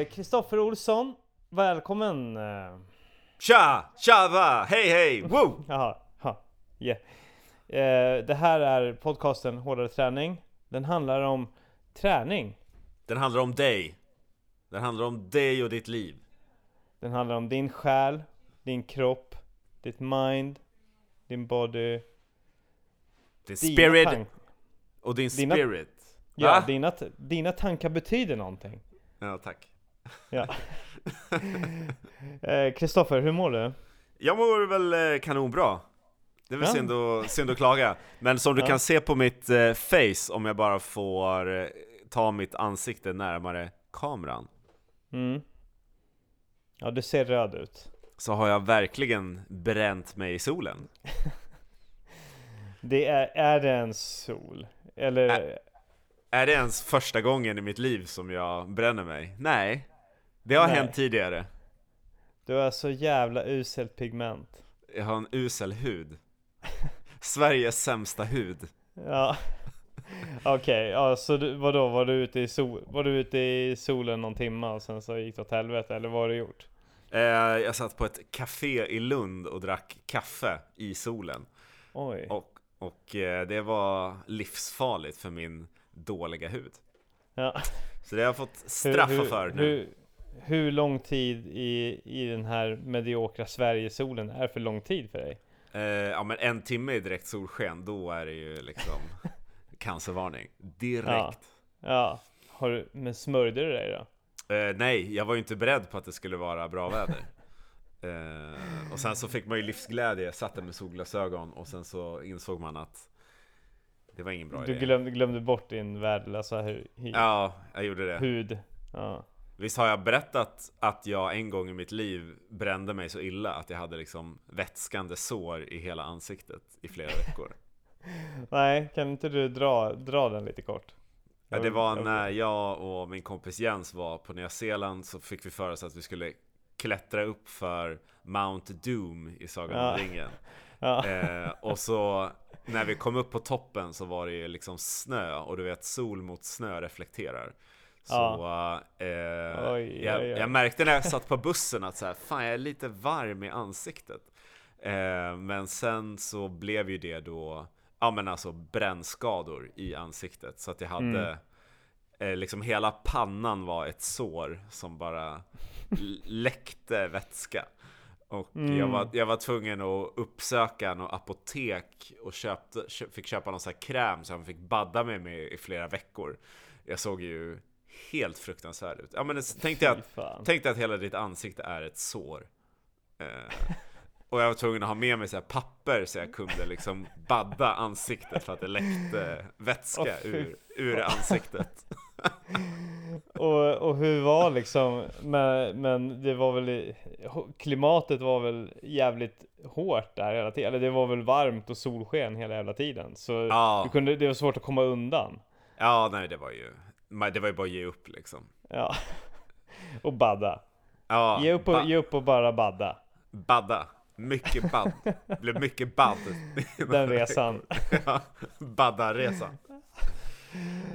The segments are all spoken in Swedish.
Eh, Kristoffer Olsson, välkommen! Eh, Tja! Tja va! Hej hej! Woo! Jaha, ha, yeah. eh, det här är podcasten Hårdare Träning. Den handlar om träning. Den handlar om dig. Den handlar om dig och ditt liv. Den handlar om din själ, din kropp, ditt mind, din body, Din spirit och din dina- spirit. Ja, dina, dina tankar betyder någonting. Ja, tack. Ja. Eh, Kristoffer, hur mår du? Jag mår väl eh, kanonbra. Det är väl Ja. synd, att, synd att klaga. Men som du Ja. kan se på mitt eh, face, om jag bara får eh, ta mitt ansikte närmare kameran, Mm. Ja, du ser röd ut. så har jag verkligen bränt mig i solen. Det är, är det en sol? Eller? Ä- Är det ens första gången i mitt liv som jag bränner mig? Nej. Det har Nej. hänt tidigare. Du har så jävla uselt pigment. Jag har en usel hud. Sveriges sämsta hud. Ja. Okej, ja, så du, vadå, var du, ute i sol, var du ute i solen någon timme och sen så gick det åt helvete, eller vad har du gjort? Eh, jag satt på ett café i Lund och drack kaffe i solen. Oj. Och, och eh, det var livsfarligt för min dåliga hud. Ja. Så det har jag fått straffa hur, för nu. Hur, hur lång tid i, i den här mediokra Sverigesolen är för lång tid för dig? Eh, ja men en timme i direkt solsken, då är det ju liksom cancervarning. Direkt. Ja. Ja. Har du, men smörjde du dig då? Eh, nej, jag var ju inte beredd på att det skulle vara bra väder. Eh, och sen så fick man ju livsglädje, satte med solglasögon och sen så insåg man att det var ingen bra Du idé. glömde, glömde bort din värdelösa hu, hu, Ja, jag gjorde det. hud. Ja. Visst har jag berättat att jag en gång i mitt liv brände mig så illa att jag hade liksom vätskande sår i hela ansiktet i flera veckor? Nej, kan inte du dra, dra den lite kort? Ja, det var när jag och min kompis Jens var på Nya Zeeland så fick vi för oss att vi skulle klättra upp för Mount Doom i Sagan Ja. om ringen. Ja. Eh, och så när vi kom upp på toppen så var det liksom snö och du vet sol mot snö reflekterar. Så eh, Oj, jag, oj, oj. jag märkte när jag satt på bussen att så här, fan jag är lite varm i ansiktet. Eh, men sen så blev ju det då, ja men alltså brännskador i ansiktet. Så att jag hade Mm. eh, liksom hela pannan var ett sår som bara läckte vätska. Och jag, Mm. var, jag var tvungen att uppsöka något apotek och köpte, kö, fick köpa någon sån här kräm som jag fick badda mig med i flera veckor. Jag såg ju helt fruktansvärd ut. Ja men tänk dig att, tänk dig att hela ditt ansikte är ett sår. Eh, och jag var tvungen att ha med mig så papper så jag kunde liksom badda ansiktet för att det läckte vätska fy ur, ur ansiktet. Och, och hur var liksom, men, men det var väl, i- klimatet var väl jävligt hårt där hela tiden, eller det var väl varmt och solsken hela jävla tiden. Så Ja. kunde, det var svårt att komma undan. Ja, nej det var ju, men det var ju bara att ge upp liksom. Ja. Och badda. Ja, Ge upp och, ba- ge upp och bara badda. badda. Mycket badd. Det blev mycket badd. Den resan. ja, badda-resan. Ja.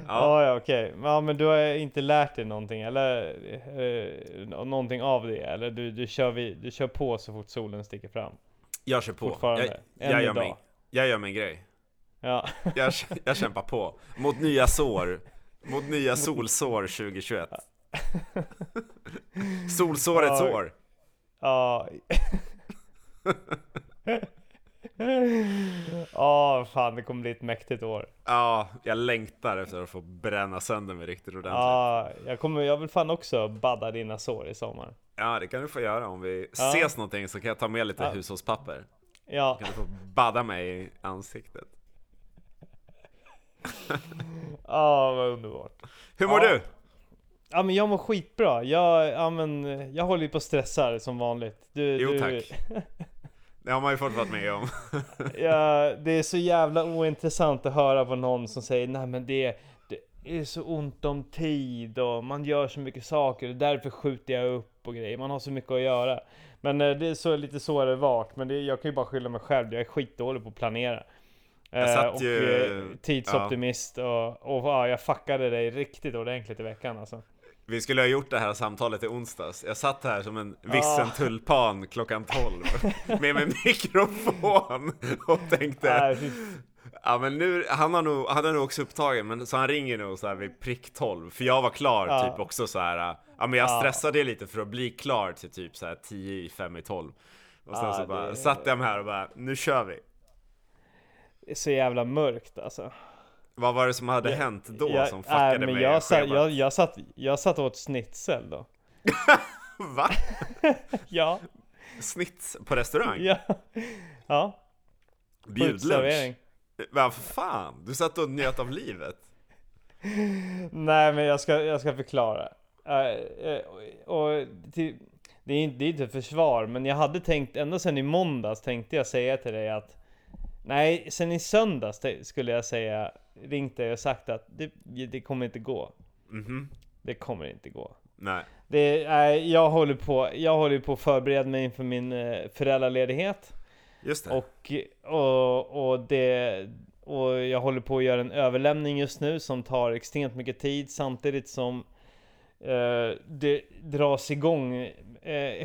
Ja, ja okej. Ja men du har inte lärt dig någonting eller eh, någonting av det? Eller du, du, kör vi, du kör på så fort solen sticker fram? Jag kör på. Fortfarande? Jag, jag, gör min, jag gör min grej. Ja. Jag, jag kämpar på. Mot nya sår. Mot nya solsår 2021. Solsårets Ja. år. Ja. Ja, fan det kommer bli ett mäktigt år. Ja, jag längtar efter att få bränna sönder mig riktigt ordentligt. Ja, jag kommer, jag vill fan också badda dina sår i sommar. Ja, det kan du få göra. Om vi ses någonting så kan jag ta med lite Ja. hushållspapper. Ja, Kan du få badda mig i ansiktet. Ja vad underbart. Hur mår Ja. du? Ja men jag mår skitbra. Jag, ja, men, jag håller ju på att stressa som vanligt. Du, Jo, du, tack. Det har man ju fått varit med om. Ja, det är så jävla ointressant att höra på någon som säger nej men det, det är så ont om tid och man gör så mycket saker och därför skjuter jag upp och grejer. Man har så mycket att göra. Men eh, det är så, lite så det varit. Men det, jag kan ju bara skylla mig själv. Jag är skitdålig på att planera. Jag Eh, och ju- eh, tidsoptimist och, och ja, jag fuckade dig riktigt ordentligt i veckan alltså. Vi skulle ha gjort det här samtalet i onsdags. Jag satt här som en vissen tulpan klockan 12 med min mikrofon och tänkte Ja men nu, han har nog, han är nog också upptagen men så han ringer nog så här vid prick 12 För jag var klar Ja. typ också så här. Ja men jag Ja. stressade lite för att bli klar till typ så här 10 i 5 i 12 Och sen Ja, så bara det- satt jag här och bara, nu kör vi så jävla mörkt alltså. Vad var det som hade Jag- hänt då jag, som fuckade men med jag, satt, jag, jag, satt, jag satt åt schnitzel då. Va? Ja, Snitt på restaurang? ja, ja. Bjudlunch? Vad fan? Du satt och njöt av livet? Nej men jag ska, jag ska förklara. Eh, eh, och till, det är inte, det är inte försvar, men jag hade tänkt, ända sedan i måndags tänkte jag säga till dig att Nej, sen i söndags skulle jag säga, ringt dig och sagt att det, det kommer inte gå. Mhm, Det kommer inte gå. nej Det är, jag håller på, jag håller på att förbereda mig inför min eh, föräldraledighet. Just det Och, och, och, det, och jag håller på att göra en överlämning just nu som tar extremt mycket tid samtidigt som eh, det dras igång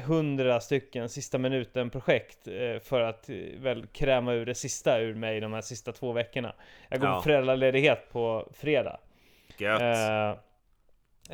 hundra stycken sista minuten projekt eh, för att eh, väl kräma ur det sista ur mig de här sista två veckorna. Jag går Ja. på föräldraledighet på fredag. Gött Eh,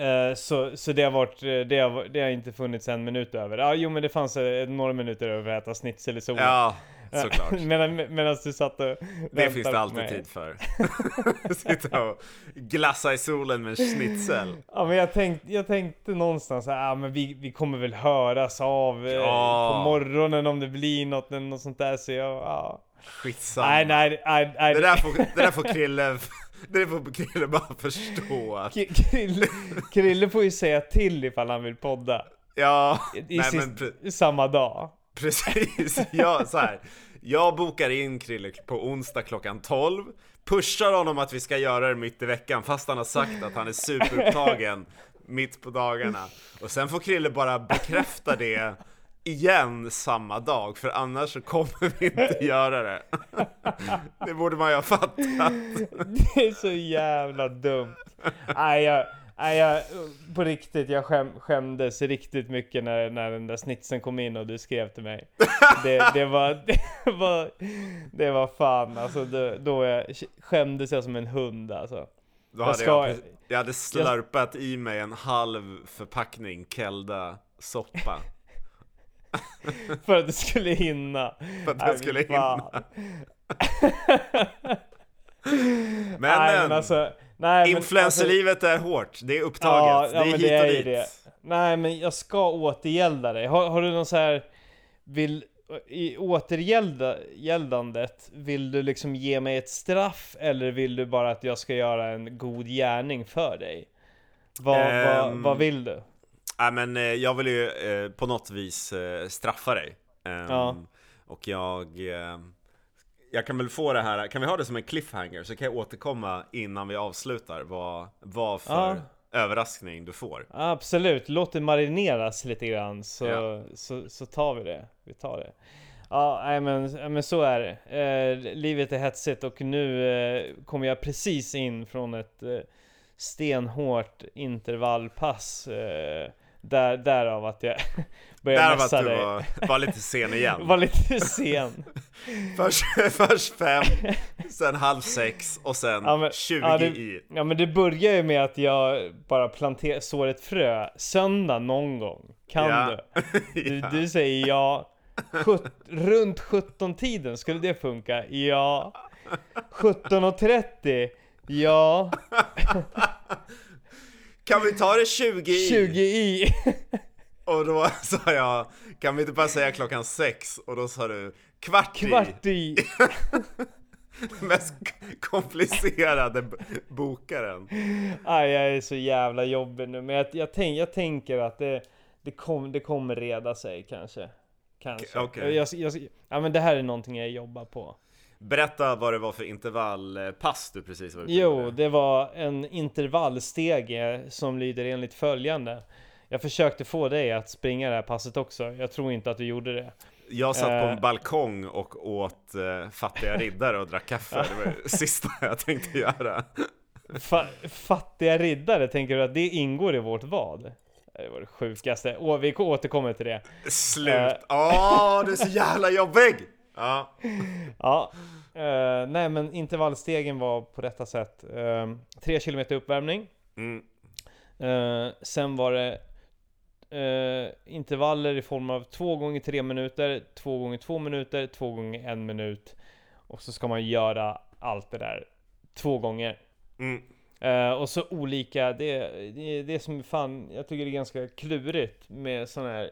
eh, så, så det har varit, eh, det har, det har inte funnits en minut över. Ja, jo men det fanns eh, några minuter över att äta schnitzel i solen. Ja, såklart Medan, medan du satt och Det väntade finns det alltid mig. tid för. Sitta och glassa i solen med en schnitzel. Ja men jag tänkte, jag tänkte någonstans ja men vi, vi kommer väl höras av eh, Ja. på morgonen om det blir något eller något sånt där så jag, ja. Skitsamma. Nej nej nej, nej. Det där får, det där får Krille, det får Krille bara förstå att, Krille, Krille får ju säga till ifall han vill podda. ja, I nej sist, men samma dag. precis, jag, så här, jag bokar in Krille på onsdag klockan 12, pushar honom att vi ska göra det mitt i veckan fast han har sagt att han är superupptagen mitt på dagarna. Och sen får Krille bara bekräfta det igen samma dag, för annars så kommer vi inte göra det. Det borde man ju ha fattat. Det är så jävla dumt. Nej, jag, nej, jag, på riktigt, jag skäm, skämdes riktigt mycket när, när den där snitsen kom in och du skrev till mig. Det, det var, det var, det var fan alltså, då, då jag, skämdes jag som en hund alltså. Då hade ska- jag, jag hade slurpat i mig en halv förpackning Kelda soppa. För att du skulle hinna. För att Nej, jag skulle fan. hinna. Men, nej, men alltså, nej, men, alltså, influencerlivet är hårt, det är upptaget, Ja, ja, det är men hit det och dit. det. Nej men jag ska återgälda dig. Har, har du någon så här vill i återgäldandet, vill du liksom ge mig ett straff eller vill du bara att jag ska göra en god gärning för dig? Vad, vad, Ehm, vad vill du? Nej men eh, jag vill ju eh, på något vis eh, straffa dig. Ehm, Ja. Och jag... Eh, jag kan väl få det här, kan vi ha det som en cliffhanger så kan jag återkomma innan vi avslutar vad, vad för Ja. överraskning du får. Absolut, låt det marineras lite grann så, Ja. så, så tar vi det. Vi tar det. Ja, nej, men, men så är det. Eh, livet är hetsigt och nu eh, kommer jag precis in från ett eh, stenhårt intervallpass. Eh, där, därav att jag börjar Därav att messa du dig. var, var lite sen igen. Var lite sen. Först, först fem, sen halv sex och sen Ja, men- 20 ja, det- i. Ja men det börjar ju med att jag bara planterar, sår ett frö. Söndag någon gång. Kan Ja. du? Du, Ja. du säger ja. Sjut, runt 17-tiden, skulle det funka? Ja. 17.30? Ja. Kan vi ta det 20 i? 20 i. Och då sa jag, kan vi inte bara säga klockan sex? Och då sa du kvart, Kvart i. i. Mest komplicerade bokaren. Aj, jag är så jävla jobbig nu. Men jag, jag, tänk, jag tänker att det, det, kom, det kommer reda sig kanske. Kanske. Okej. Jag, jag, ja men det här är någonting jag jobbar på. Berätta vad det var för intervallpass du precis var ute Jo, det var en intervallstege som lyder enligt följande. Jag försökte få dig att springa det här passet också. Jag tror inte att du gjorde det. Jag satt på Eh. en balkong och åt uh, fattiga riddare och drack kaffe. Det var det sista jag tänkte göra. Fa fattiga riddare, tänker du att det ingår i vårt vad? Det var det sjukaste. Och vi återkommer till det. Slut! Eh. Åh, oh, du är så jävla jobbig! Ja. ja. Uh, nej men intervallstegen var på detta sätt. Uh, 3 km uppvärmning. Mm. Uh, sen var det uh, intervaller i form av 2 gånger 3 minuter, 2 gånger 2 minuter, 2 gånger 1 minut. Och så ska man göra allt det där två gånger. Mm. Uh, och så olika, det, det, det som fan, jag tycker det är ganska klurigt med sådana här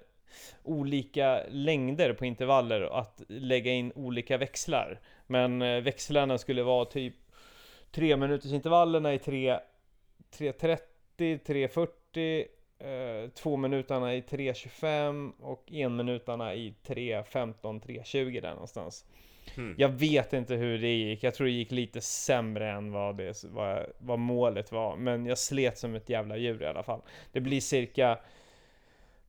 olika längder på intervaller och att lägga in olika växlar. Men uh, växlarna skulle vara typ 3 minuters intervallerna i 3 3.30, 3.40 uh, 2 minuterna i 3.25 och 1 minuterna i 3.15, 3.20 där någonstans. Mm. Jag vet inte hur det gick, jag tror det gick lite sämre än vad, det, vad, vad målet var. Men jag slet som ett jävla djur i alla fall. Det blir cirka,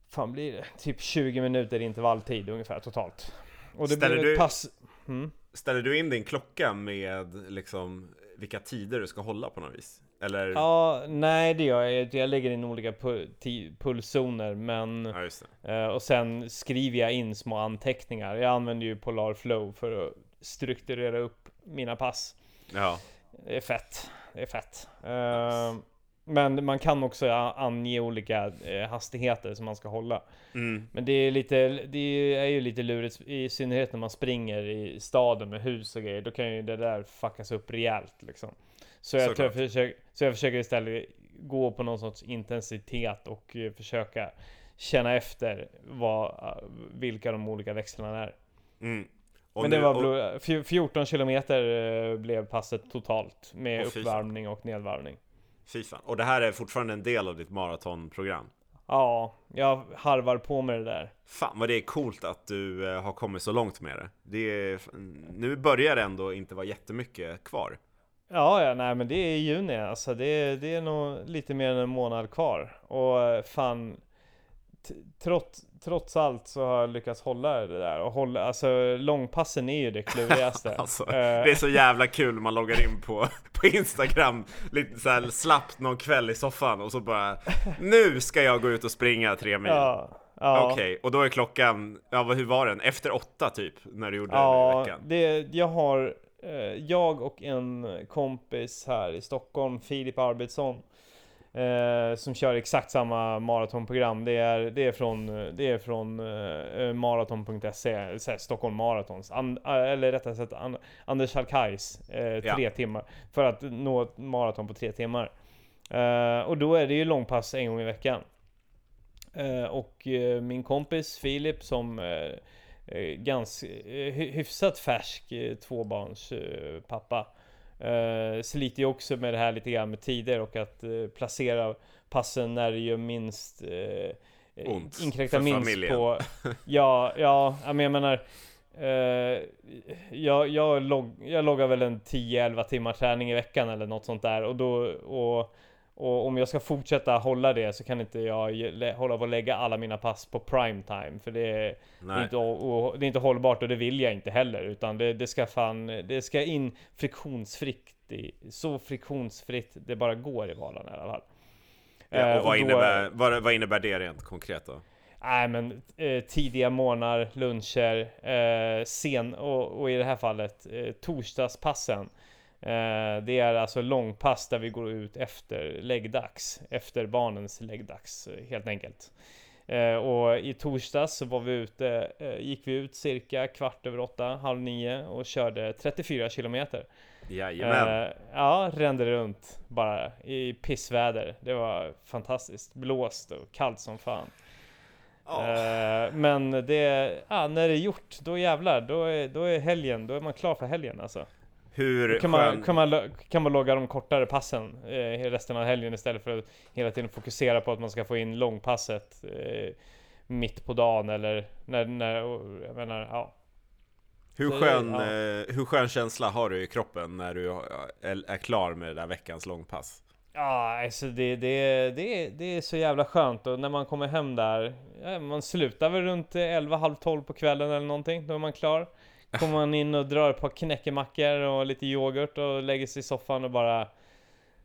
fan blir det? Typ 20 minuter intervalltid ungefär totalt. Och det ställer blir ett pass... Mm. Ställer du in din klocka med liksom vilka tider du ska hålla på något vis? Eller? Ja, nej det gör jag Jag lägger in olika pulszoner men ja, eh, Och sen skriver jag in små anteckningar. Jag använder ju Polar Flow för att strukturera upp mina pass. Ja. Det är fett. Det är fett. Uh, Men man kan också ange olika uh, hastigheter som man ska hålla. Mm. Men det är lite Det är ju lite lurigt I synnerhet när man springer i staden med hus och grejer. Då kan ju det där fuckas upp rejält liksom så jag, jag försöker, så jag försöker istället gå på någon sorts intensitet och eh, försöka känna efter vad, eh, vilka de olika växlarna är. Mm. Men det var och... 14 kilometer eh, blev passet totalt med och uppvärmning och nedvarvning. Fy fan. Och det här är fortfarande en del av ditt maratonprogram? Ja, jag harvar på med det där. Fan vad det är coolt att du har kommit så långt med det. det är, nu börjar det ändå inte vara jättemycket kvar. Ja, ja, nej men det är juni alltså. Det är, det är nog lite mer än en månad kvar. Och eh, fan, trots, trots allt så har jag lyckats hålla det där. Och hålla, alltså långpassen är ju det klurigaste. alltså, uh, det är så jävla kul man loggar in på, på Instagram, lite såhär slappt någon kväll i soffan och så bara Nu ska jag gå ut och springa tre mil. Ja. Ja. Okej, okay, och då är klockan, ja hur var den? Efter åtta typ? När du gjorde ja, det i veckan? Det, jag har Eh, jag och en kompis här i Stockholm, Filip Arvidsson, eh, som kör exakt samma maratonprogram. Det är, det är från, det är från eh, maraton.se, Stockholm Maratons, And, eller rättare sagt And, Anders Halkais, eh, tre ja. timmar, för att nå ett maraton på tre timmar. Eh, och då är det ju långpass en gång i veckan. Eh, och min kompis Filip som Eh, ganska eh, hyfsat färsk eh, tvåbarnspappa. Eh, sliter ju också med det här lite grann med tider och att eh, placera passen när det gör minst eh, Ont inkräktar minst familjen. på... Ja, ja, men jag menar eh, jag, jag, log, jag loggar väl en 10-11 timmar träning i veckan eller något sånt där och då och och om jag ska fortsätta hålla det så kan inte jag hålla på att lägga alla mina pass på prime time För det är, det är, inte, och, det är inte hållbart och det vill jag inte heller Utan det, det ska fan, det ska in friktionsfritt i, Så friktionsfritt det bara går i vardagen i alla fall. Ja, och, eh, vad, och innebär, vad, vad innebär det rent konkret då? Nej men eh, tidiga morgnar, luncher, eh, sen och, och, i det här fallet eh, torsdagspassen det är alltså långpass där vi går ut efter läggdags, efter barnens läggdags eh, helt enkelt. Eh, och i torsdags så var vi ute, gick vi ut cirka kvart över åtta, halv nio och körde 34 kilometer. Jajamän! ja, rände runt bara i pissväder. Det var fantastiskt. Blåst och kallt som fan. Oh. men det, ja, när det är gjort, då jävlar, då är, då är helgen, då är man klar för helgen alltså. Hur kan, man, kan, man, kan man logga de kortare passen eh, resten av helgen istället för att hela tiden fokusera på att man ska få in långpasset eh, mitt på dagen eller när, när jag menar, ja. Hur skön, ja. eh, hur skön känsla har du i kroppen när du är, är klar med det där veckans långpass? Ja, alltså det, det, det, det är så jävla skönt och när man kommer hem där, ja, man slutar väl runt 11, halv 12 på kvällen eller någonting, då är man klar. Kommer man in och drar ett par knäckemackor och lite yoghurt och lägger sig i soffan och bara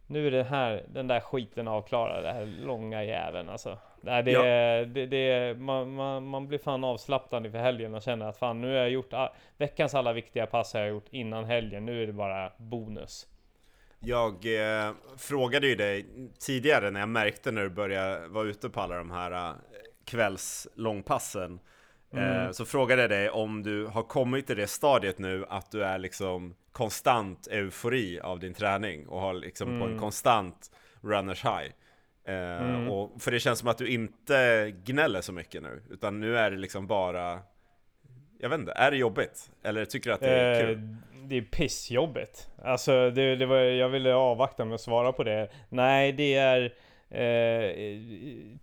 nu är den här, den där skiten avklarad, den här långa jäveln alltså. Nej, det, Ja. det, det, man, man, man blir fan avslappnad inför helgen och känner att fan nu har jag gjort, all, veckans alla viktiga pass har jag gjort innan helgen, nu är det bara bonus. Jag eh, frågade ju dig tidigare när jag märkte när du började vara ute på alla de här eh, kvällslångpassen. Eh, så frågade jag dig om du har kommit till det stadiet nu att du är liksom konstant eufori av din träning och har liksom på en konstant runners high. Eh, och, för det känns som att du inte gnäller så mycket nu, utan nu är det liksom bara jag vet inte, är det jobbigt? Eller tycker du att det är Eh, kul? det är pissjobbigt. Alltså, det, det var, jag ville avvakta med att svara på det. Nej, det är eh,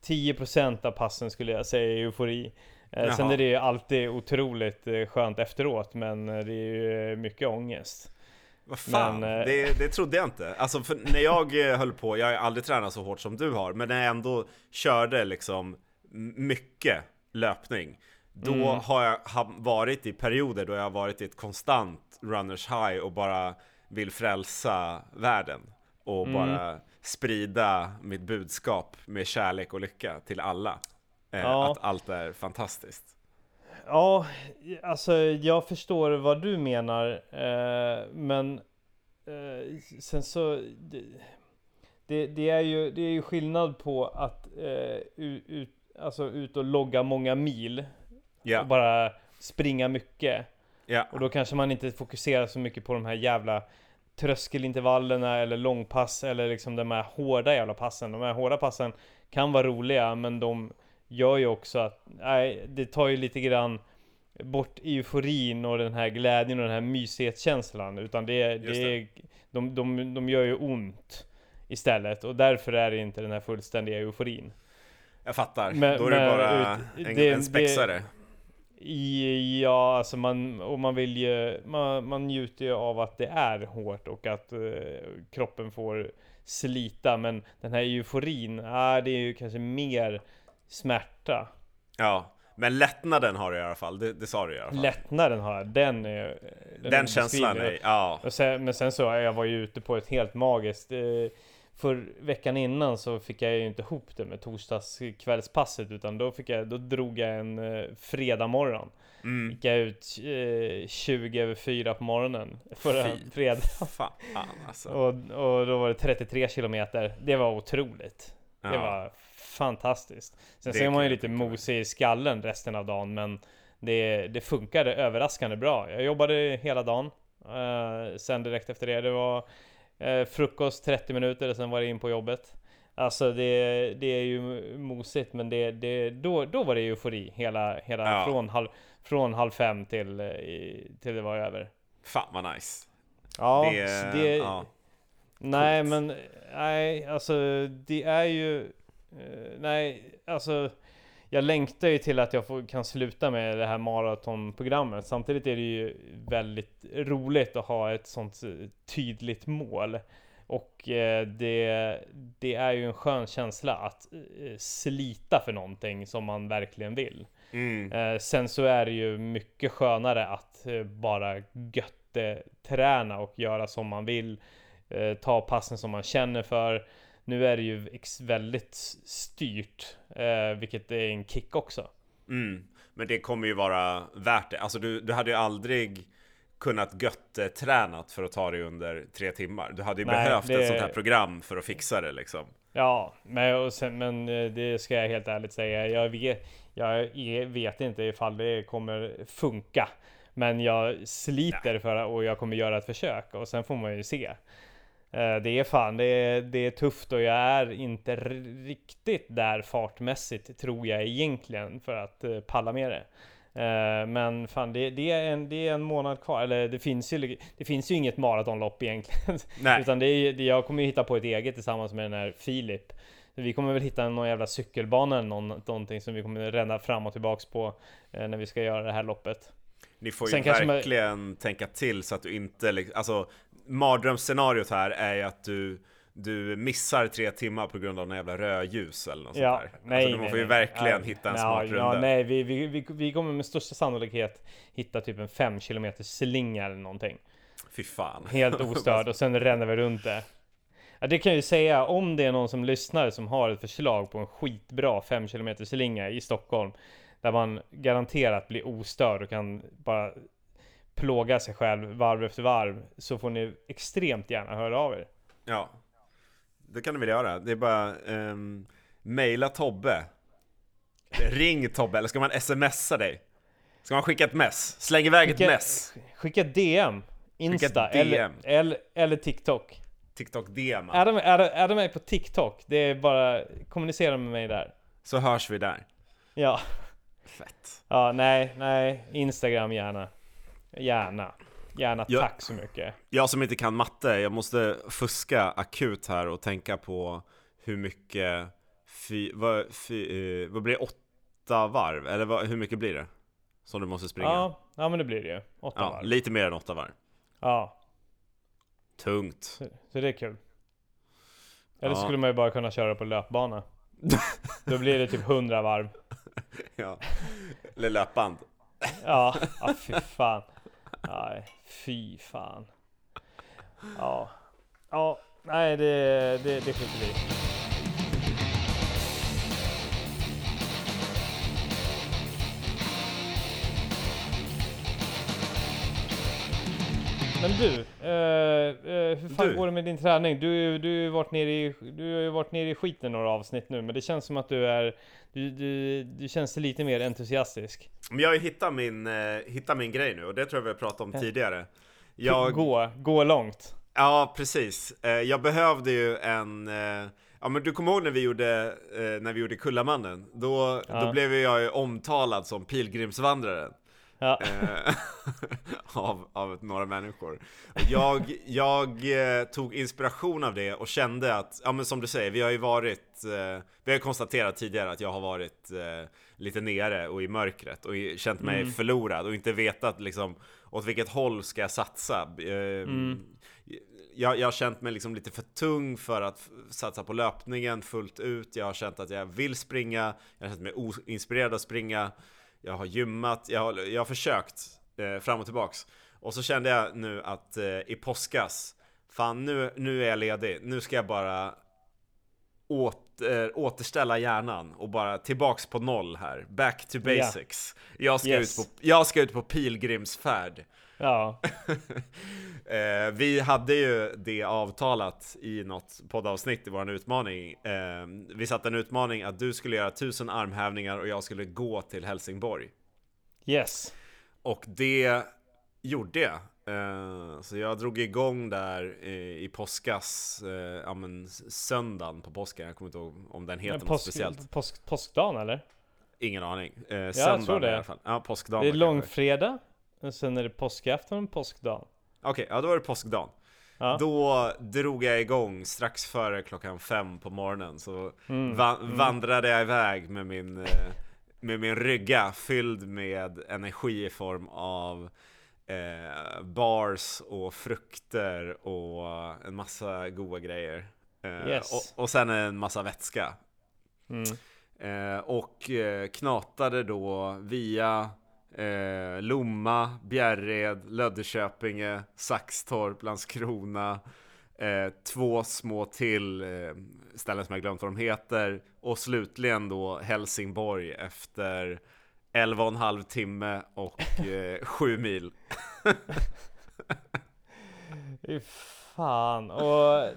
10% av passen skulle jag säga eufori. Eh, sen Jaha. är det ju alltid otroligt eh, skönt efteråt, men eh, det är ju mycket ångest. Vad fan, Men, det, det trodde jag inte. Alltså när jag höll på, jag har aldrig tränat så hårt som du har, men när jag ändå körde liksom mycket löpning, då Mm. har jag varit i perioder då jag har varit i ett konstant runners high och bara vill frälsa världen och Mm. bara sprida mitt budskap med kärlek och lycka till alla. Eh, Ja. Att allt är fantastiskt. Ja, alltså jag förstår vad du menar, eh, men eh, sen så det, det, är ju, det är ju skillnad på att eh, ut, alltså ut och logga många mil Ja, och bara springa mycket. ja, Och då kanske man inte fokuserar så mycket på de här jävla tröskelintervallerna eller långpass eller liksom de här hårda jävla passen. De här hårda passen kan vara roliga men de gör ju också att, nej, det tar ju lite grann bort euforin och den här glädjen och den här mysighetskänslan. Utan det, Just det är, de, de, de gör ju ont istället och därför är det inte den här fullständiga euforin. jag fattar. Men- Då är det men bara ut- en, det- en spexare. I, ja, alltså man, och man vill ju, man, man njuter ju av att det är hårt och att eh, kroppen får slita, men den här euforin, ah, det är ju kanske mer smärta. Ja, men lättnaden har du i alla fall, det, det sa du i alla fall. Lättnaden har jag, den är Den, är känslan är, ja. Och sen, men sen så, jag var ju ute på ett helt magiskt eh, För veckan innan så fick jag ju inte ihop det med torsdagskvällspasset utan då fick jag, då drog jag en eh, fredag morgon Mm. Gick jag ut eh, 20 över 4 på morgonen förra Fy. fredag Fan alltså. och, och då var det 33 kilometer Det var otroligt Det Ja. var fantastiskt. Sen Det ser man ju lite mosig i skallen resten av dagen men det, det funkade överraskande bra. Jag jobbade hela dagen eh, Sen direkt efter det, det var eh, frukost 30 minuter och sen var det in på jobbet. Alltså det, det är ju mosigt men det, det, då, då var det eufori hela, hela Ja. från, halv, från halv fem till, eh, till det var över. Fan vad nice. Ja, det, det, ja. Nej men, nej alltså det är ju eh, Nej, alltså Jag längtar ju till att jag får, kan sluta med det här maratonprogrammet Samtidigt är det ju väldigt roligt att ha ett sånt eh, tydligt mål Och eh, det, det är ju en skön känsla att eh, slita för någonting som man verkligen vill Mm. Eh, sen så är det ju mycket skönare att bara götteträna och göra som man vill. Ta passen som man känner för. Nu är det ju väldigt styrt, eh, vilket är en kick också. Mm. Men det kommer ju vara värt det. Alltså du, du hade ju aldrig kunnat gött tränat för att ta dig under tre timmar. Du hade ju Nej, behövt det- ett sånt här program för att fixa det liksom. Ja, men, sen, men eh, det ska jag helt ärligt säga. Jag vet, jag är- vet inte ifall det kommer funka. Men jag sliter för det och jag kommer göra ett försök och sen får man ju se. Eh, Det är fan, det är, det är tufft och jag är inte riktigt där fartmässigt tror jag egentligen för att eh, palla med det. Eh, Men fan det, det, är en, det är en månad kvar, eller det finns ju, det finns ju inget maratonlopp egentligen. Nej. Utan det är, det, jag kommer ju hitta på ett eget tillsammans med den här Filip. Vi kommer väl hitta någon jävla cykelbana eller någon, någonting som vi kommer ränna fram och tillbaks på när vi ska göra det här loppet. Ni får ju Sen kanske man- verkligen tänka till så att du inte, alltså mardrömsscenariot här är ju att du du missar tre timmar på grund av någon jävla rödljus eller något Ja, sånt där. nej, alltså, man nej, får ju nej. verkligen Ja, hitta en ja, smart ja, runda. nej, vi, vi, vi, vi kommer med största sannolikhet hitta typ en 5 km slinga eller någonting. Fy fan. Helt ostörd och sen ränner vi runt det. Ja, det kan jag ju säga om det är någon som lyssnar som har ett förslag på en skitbra 5 km slinga i Stockholm. Där man garanterat blir ostörd och kan bara plåga sig själv varv efter varv. Så får ni extremt gärna höra av er. Ja, det kan du väl göra. Det är bara um, mejla Tobbe. Ring Tobbe, eller ska man smsa dig? Ska man skicka ett mess? Släng iväg Skicka- ett mess. Skicka DM, Insta ett DM. Eller, eller, eller TikTok. TikTok DM. Är de, är, de, är de med på TikTok? Det är bara kommunicera med mig där. Så hörs vi där. Ja, Fett. ja nej, nej, Instagram gärna. Gärna. Gärna, Ja. tack så mycket. Jag som inte kan matte, jag måste fuska akut här och tänka på hur mycket fy, vad, fy, eh, vad blir det? Åtta varv? Eller vad, hur mycket blir det? Som du måste springa? Ja, ja men det blir det ju. Åtta Ja, varv. lite mer än åtta varv. Ja, Tungt. så, så det är kul. Eller Ja. skulle man ju bara kunna köra på löpbana. Då blir det typ 100 varv. Ja. Eller löpband. Ja, ja fy fan. Nej, fy fan. Ja, ja, nej det, det, det skiter vi i. Men du, eh, eh, hur fan Du. går det med din träning? Du, du, har ju varit nere i, du har ju varit nere i skiten några avsnitt nu, men det känns som att du är, du, du, du känns lite mer entusiastisk. Men jag har ju hittat min, eh, hittat min grej nu och det tror jag vi har pratat om tidigare. Jag, Gå, gå långt. Ja, precis. Eh, Jag behövde ju en... eh, Ja men du kommer ihåg när vi gjorde, eh, när vi gjorde Kullamannen? Då, Ja. då blev jag ju omtalad som pilgrimsvandraren. Ja. eh, av, av några människor. Och Jag, jag eh, tog inspiration av det och kände att, ja men som du säger, vi har ju varit, eh, vi har konstaterat tidigare att jag har varit lite nere och i mörkret och känt mig Mm. förlorad och inte vetat liksom åt vilket håll ska jag satsa. Eh, Mm. jag, jag har känt mig liksom lite för tung för att satsa på löpningen fullt ut. Jag har känt att jag vill springa, jag har känt mig oinspirerad att springa. Jag har gymmat, jag har, jag har försökt eh, fram och tillbaks. Och så kände jag nu att eh, i påskas, fan nu, nu är jag ledig, nu ska jag bara åter, återställa hjärnan och bara tillbaks på noll här. Back to basics. Jag, ska Yes. ut på, jag ska ut på pilgrimsfärd. Ja, Eh, vi hade ju det avtalat i något poddavsnitt i vår utmaning. Eh, vi satte en utmaning att du skulle göra tusen armhävningar och jag skulle gå till Helsingborg. yes. Och det gjorde jag. Eh, så jag drog igång där eh, i påskas, eh, ja men söndagen på påsken. Jag kommer inte ihåg om den heter Men något påsk, speciellt. påsk, påskdagen eller? Ingen aning. Eh, söndagen i alla fall. Ja, påskdagen. Det är långfredag, och sen är det påskafton och påskdagen. Okej, ja då var det påskdagen. Ja. Då drog jag igång strax före klockan fem på morgonen Så Mm, va- vandrade jag iväg med min, med min rygga fylld med energi i form av eh, bars och frukter och en massa goda grejer eh, Yes. och, och sen en massa vätska Mm. Eh, och eh, knatade då via eh, Lomma, Bjärred, Löddeköpinge, Saxtorp, Landskrona eh, Två små till eh, ställen som jag glömt vad de heter Och slutligen då Helsingborg efter 11 och en halv timme och eh, sju mil Fy fan. Och,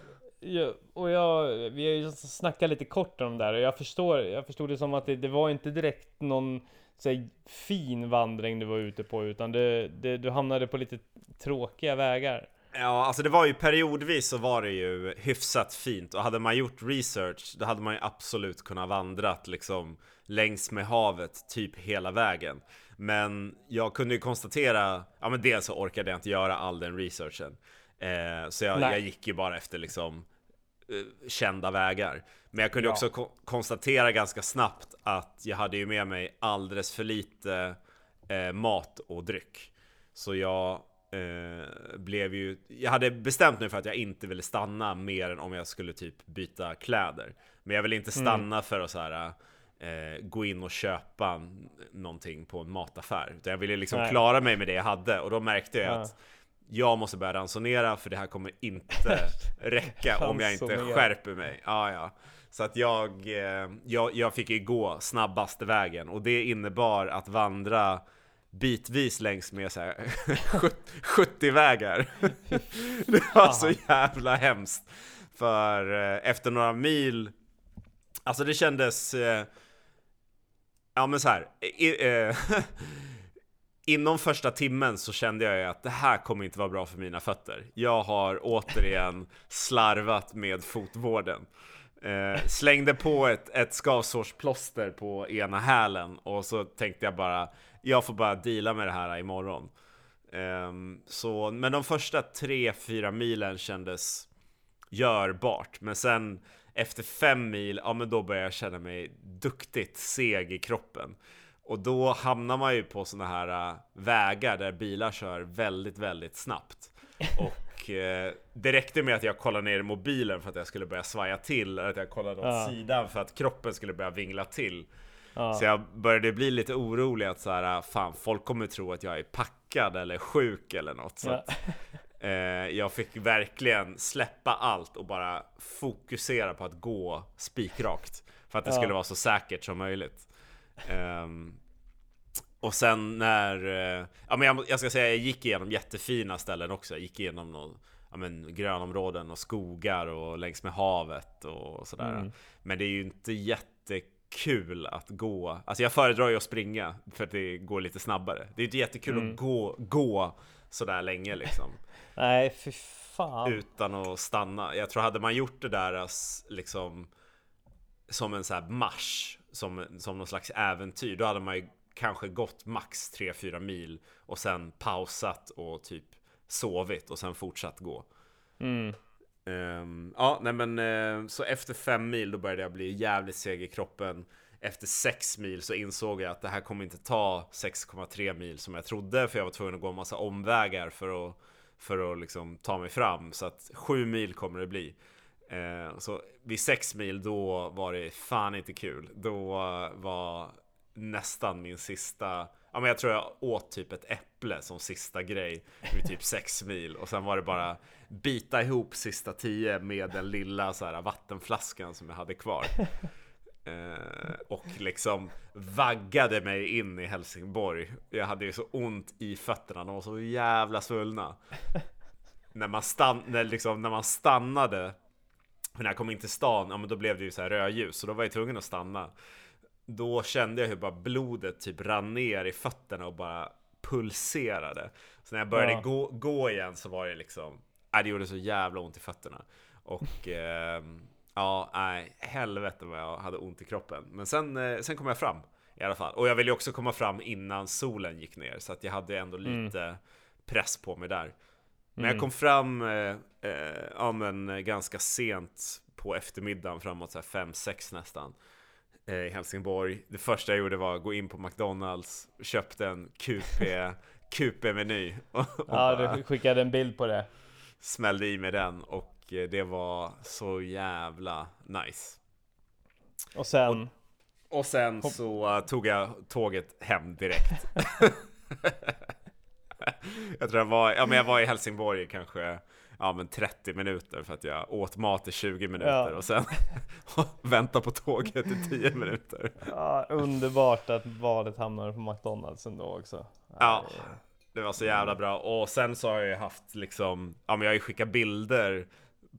och jag, vi har ju snackat lite kort om det där och jag förstår, jag förstod det som att det, det var inte direkt någon så fin vandring du var ute på utan det, det, du hamnade på lite tråkiga vägar. Ja, alltså det var ju periodvis så var det ju hyfsat fint och hade man gjort research då hade man ju absolut kunnat vandrat liksom längs med havet typ hela vägen. Men jag kunde ju konstatera, ja men dels så orkade jag inte göra all den researchen. Eh, så jag, jag gick ju bara efter liksom eh, kända vägar. Men jag kunde Ja. också ko- konstatera ganska snabbt att jag hade ju med mig alldeles för lite eh, mat och dryck. Så jag eh, blev ju, jag hade bestämt mig för att jag inte ville stanna mer än om jag skulle typ byta kläder. Men jag ville inte stanna för att så här, eh, gå in och köpa någonting på en mataffär. Utan jag ville liksom Nej. klara mig med det jag hade och då märkte jag Ja. att jag måste börja ransonera för det här kommer inte räcka om jag inte skärper mig. Ja, ja. Så att jag, eh, jag, jag fick ju gå snabbaste vägen och det innebar att vandra bitvis längs med så här 70 vägar. Det var så jävla hemskt. För eh, efter några mil, alltså det kändes, eh, ja men så här, i, eh, inom första timmen så kände jag ju att det här kommer inte vara bra för mina fötter. Jag har återigen slarvat med fotvården. Eh, slängde på ett, ett skavsårsplåster på ena hälen och så tänkte jag bara, jag får bara deala med det här imorgon. Ehm, så, men de första 3-4 milen kändes görbart, men sen efter fem mil, ja men då började jag känna mig duktigt seg i kroppen. Och då hamnar man ju på såna här äh, vägar där bilar kör väldigt, väldigt snabbt. Och eh, det räckte med att jag kollade ner i mobilen för att jag skulle börja svaja till, eller att jag kollade åt Ja. sidan för att kroppen skulle börja vingla till. Ja. Så jag började bli lite orolig att så här, fan folk kommer tro att jag är packad eller sjuk eller något. Så Ja. att, eh, jag fick verkligen släppa allt och bara fokusera på att gå spikrakt. För att det Ja. skulle vara så säkert som möjligt. Ehm, och sen när, eh, ja men jag, jag ska säga jag gick igenom jättefina ställen också. Jag gick igenom någon, ja men grönområden och skogar och längs med havet och sådär. Mm. Men det är ju inte jättekul att gå. Alltså jag föredrar ju att springa för att det går lite snabbare. Det är inte jättekul Mm. att gå, gå sådär länge liksom. Nej, fy fan. Utan att stanna. Jag tror hade man gjort det där liksom som en sån här marsch, som, som någon slags äventyr, då hade man ju kanske gått max 3-4 mil och sen pausat och typ sovit och sen fortsatt gå. Mm. Um, ja, nej men uh, så efter fem mil då började jag bli jävligt seg i kroppen. Efter sex mil så insåg jag att det här kommer inte ta 6,3 mil som jag trodde för jag var tvungen att gå en massa omvägar för att, för att liksom ta mig fram. Så att sju mil kommer det bli. Uh, så vid sex mil då var det fan inte kul. Då var nästan min sista Ja men jag tror jag åt typ ett äpple som sista grej vid typ sex mil och sen var det bara bita ihop sista tio med den lilla så här vattenflaskan som jag hade kvar. Eh, och liksom vaggade mig in i Helsingborg. Jag hade ju så ont i fötterna, de var så jävla svullna. när, man stann, när, liksom, när man stannade, när jag kom in till stan, ja men då blev det ju så här rödljus, så då var jag tvungen att stanna. Då kände jag hur bara blodet typ rann ner i fötterna och bara pulserade. Så när jag började Ja. gå, gå igen så var det liksom, nej, det gjorde så jävla ont i fötterna. Och ehm, ja, nej, helvete vad jag hade ont i kroppen. Men sen, eh, sen kom jag fram i alla fall. Och jag ville ju också komma fram innan solen gick ner, så att jag hade ändå Mm. lite press på mig där. Men Mm. jag kom fram, eh, eh, ja men eh, ganska sent på eftermiddagen, framåt så här 5-6 nästan. Eh, I Helsingborg. Det första jag gjorde var att gå in på McDonalds, köpte en QP, QP-meny och, och Ja, du skickade en bild på det. smällde i mig den och eh, det var så jävla nice. Och sen... Och sen så tog jag tåget hem direkt. jag tror jag var, ja men jag var i Helsingborg kanske ja, men 30 minuter för att jag åt mat i 20 minuter Ja. och sen vänta på tåget i 10 minuter. Ja, underbart att valet hamnade på McDonalds ändå också. Ja. Det var så jävla bra. Och sen så har jag ju haft liksom, ja men jag har ju skickat bilder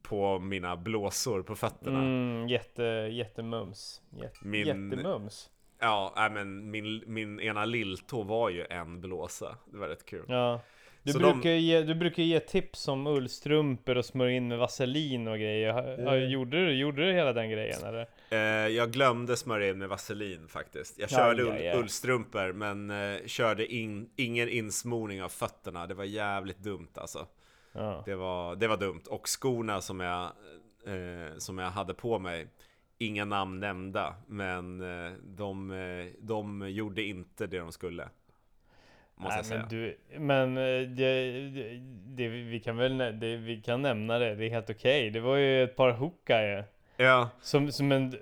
på mina blåsor på fötterna. Mm, jätte, jättemums. Jätte, Min- Jättemums. Ja, nej, men min, min ena lilltå var ju en blåsa. Det var rätt kul. Ja. Du Så brukar, de- ge, du brukar ge tips om ullstrumpor och smörja in med vaselin och grejer. Mm. Gjorde, du, gjorde du hela den grejen eller? Eh, jag glömde smörja in med vaselin faktiskt. Jag Ja, körde ja, ull, ja. ullstrumpor men eh, körde in, ingen insmorning av fötterna. Det var jävligt dumt alltså. Ja. Det var, det var dumt. Och skorna som jag, eh, som jag hade på mig, inga namn nämnda, men eh, de, eh, de gjorde inte det de skulle. Måste jag Nej, säga. men, du, men eh, det, det, det, vi kan väl det, vi kan nämna det, det är helt okej. Det var ju ett par hookah Ja, som, som en,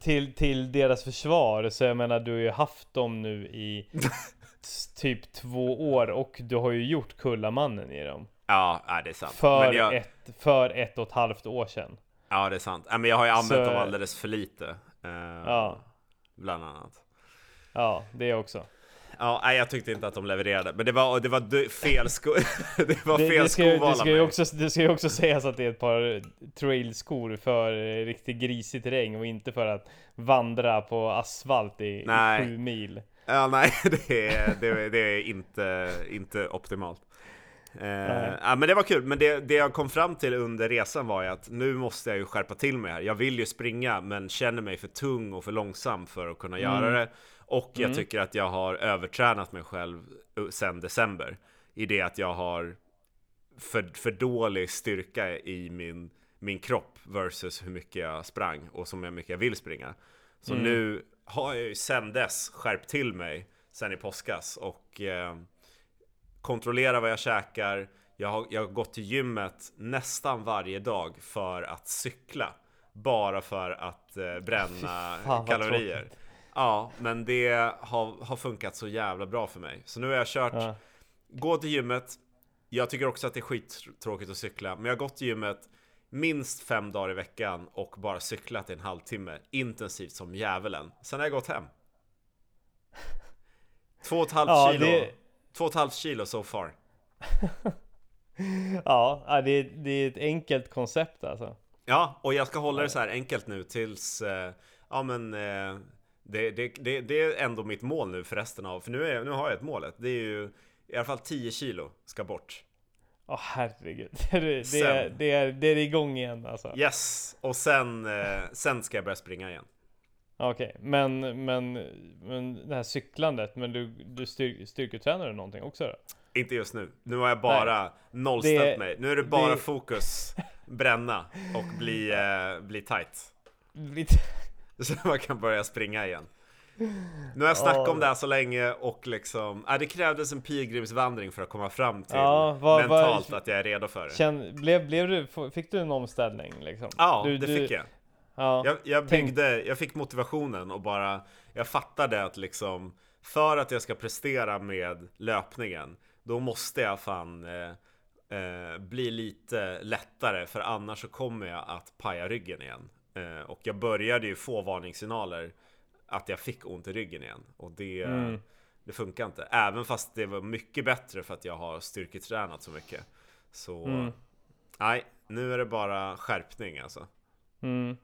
till, till deras försvar, så jag menar du har ju haft dem nu i typ två år och du har ju gjort Kullamannen i dem. Ja, det är sant. För, jag, ett, för ett och ett halvt år sedan. ja, det är sant. Men jag har ju använt Så- dem alldeles för lite. eh, Ja. Bland annat. Ja, det också. Ja, nej, jag tyckte inte att de levererade. Men det var, det var fel sko... det var Det, fel det, ska, ju- skoval det, av ska ju mig. också, det ska ju också sägas att det är ett par trailskor för eh, riktigt grisig terräng och inte för att vandra på asfalt i, i Nej. sju mil. Ja, nej, det är, det det är inte, inte optimalt. Eh, ja, men det var kul, men det, det jag kom fram till under resan var ju att nu måste jag ju skärpa till mig här. Jag vill ju springa, men känner mig för tung och för långsam för att kunna göra Mm. det. Och jag Mm. tycker att jag har övertränat mig själv uh, sen december. I det att jag har för, för dålig styrka i min, min kropp versus hur mycket jag sprang och så mycket jag vill springa. Så Mm. nu har jag ju sen dess skärpt till mig sen i påskas och eh, kontrollera vad jag käkar. Jag har, jag har gått till gymmet nästan varje dag för att cykla. Bara för att eh, bränna fan, kalorier. tråkigt. Ja, men det har, har funkat så jävla bra för mig. Så nu har jag kört Ja. Gå till gymmet. Jag tycker också att det är skittråkigt att cykla, men jag har gått till gymmet minst fem dagar i veckan och bara cyklat i en halvtimme intensivt som djävulen. Sen har jag gått hem. Två och ett halvt Ja, kilo. det- Två och ett halvt kilo so far. Ja, det, är- det är ett enkelt koncept alltså. Ja, och jag ska hålla det så här enkelt nu tills, eh, ja men eh, det, det, det, det är ändå mitt mål nu för resten av, för nu, är, nu har jag ett målet. Det är ju i alla fall 10 kilo ska bort. Åh herregud. Det, det, Sen. är, det, är, det är igång igen alltså. Yes, och sen, eh, sen ska jag börja springa igen. Okej, men, men, men det här cyklandet, men du, du styr, styrketränar du någonting också då? Inte just nu. Nu har jag bara nollställt Det- mig. Nu är det bara det- fokus bränna och bli, eh, bli tight. Lite- Så man kan börja springa igen. Nu har jag snackat Ja. om det här så länge och liksom, äh, det krävdes en pilgrimsvandring för att komma fram till Ja, vad- vad- mentalt att jag är redo för det. Känn, blev, blev du, fick du en omställning liksom? Ja, du, det du, fick jag. Ja, Jag, jag Tänk- byggde, jag fick motivationen och bara, jag fattade att liksom, för att jag ska prestera med löpningen, då måste jag fan eh, eh, bli lite lättare, för annars så kommer jag att paja ryggen igen. Eh, och jag började ju få varningssignaler att jag fick ont i ryggen igen. Och det, Mm. det funkar inte. Även fast det var mycket bättre för att jag har styrketränat så mycket. Så, Mm. nej, nu är det bara skärpning alltså. Mm.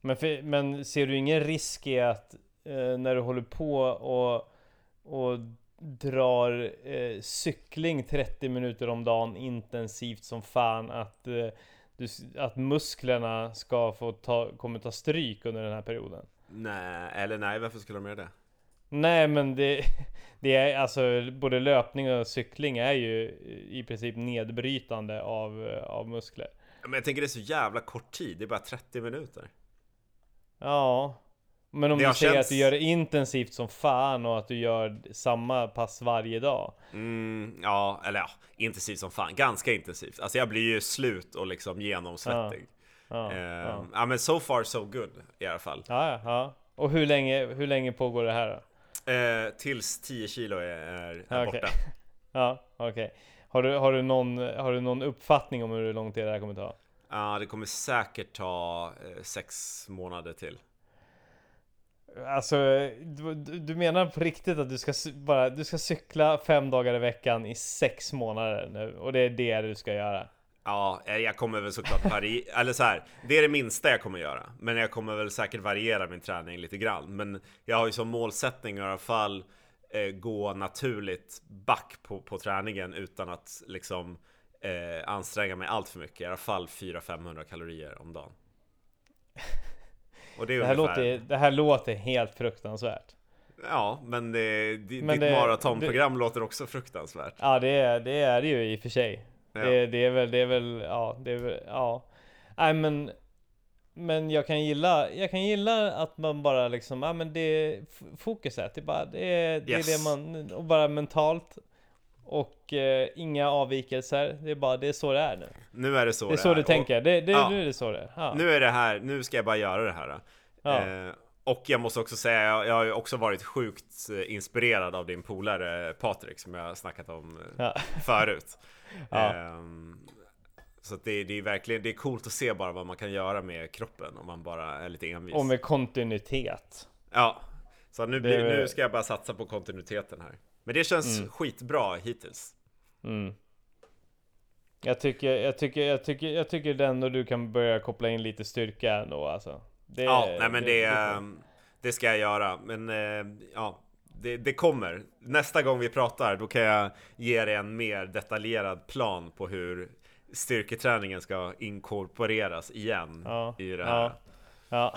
Men, för, men ser du ingen risk i att eh, när du håller på och, och drar eh, cykling 30 minuter om dagen intensivt som fan att, eh, du, att musklerna ska få ta, kommer ta stryk under den här perioden? Nej, eller nej, varför skulle de göra det? Nej men det, det är alltså både löpning och cykling är ju i princip nedbrytande av, av muskler. Men jag tänker det är så jävla kort tid, det är bara 30 minuter. Ja Men om Det du säger känts- att du gör det intensivt som fan och att du gör samma pass varje dag Mm, ja, eller ja, intensivt som fan, ganska intensivt. Alltså jag blir ju slut och liksom genomsvettig. Ja, ja. ja. men so far so good i alla fall. Ja, ja. Och hur länge, hur länge pågår det här då? Eh, tills 10 kilo är, är, är Okej. borta. Ja, okej har, du, har, du någon, har du någon uppfattning om hur lång tid det här kommer ta? Ja, det kommer säkert ta eh, sex månader till. Alltså, du, du menar på riktigt att du ska, bara, du ska cykla fem dagar i veckan i sex månader nu? Och det är det du ska göra? Ja, eh, jag kommer väl såklart variera, eller så här, det är det minsta jag kommer göra. Men jag kommer väl säkert variera min träning lite grann. Men jag har ju som målsättning i alla fall eh, gå naturligt back på, på träningen utan att liksom eh, anstränga mig allt för mycket. I alla fall 400-500 kalorier om dagen. Och det är Det här, ungefär, låter, det här låter helt fruktansvärt Ja, men det, di- Men ditt det- maratonprogram låter också fruktansvärt. Ja det är det, är ju i och för sig Ja. det, det är väl, det är väl, ja det är väl, ja Nej men Men jag kan gilla, jag kan gilla att man bara liksom, ja men det fokuset, det är bara, det är det, Yes. är det man, och bara mentalt Och eh, inga avvikelser, det är bara, det är så det är nu Nu är det så Det är så du Och tänker, det, det, Ja. nu är det så det är ja. Nu är det här, nu ska jag bara göra det här. Ja. Eh, och jag måste också säga, jag, jag har ju också varit sjukt eh, inspirerad av din polare Patrik som jag har snackat om eh, Ja. förut. Ehm, så det, det är verkligen, det är coolt att se bara vad man kan göra med kroppen om man bara är lite envis. Och med kontinuitet. Ja, så nu, blir, Det- nu ska jag bara satsa på kontinuiteten här. Men det känns Mm. skitbra hittills. Mm. Jag tycker, jag tycker, jag tycker, jag tycker ändå du kan börja koppla in lite styrka ändå alltså. Det, Ja, nej men det, det, det ska jag göra. Men eh, ja, det, det kommer. Nästa gång vi pratar, då kan jag ge dig en mer detaljerad plan på hur styrketräningen ska inkorporeras igen Ja, i det här. ja. Ja,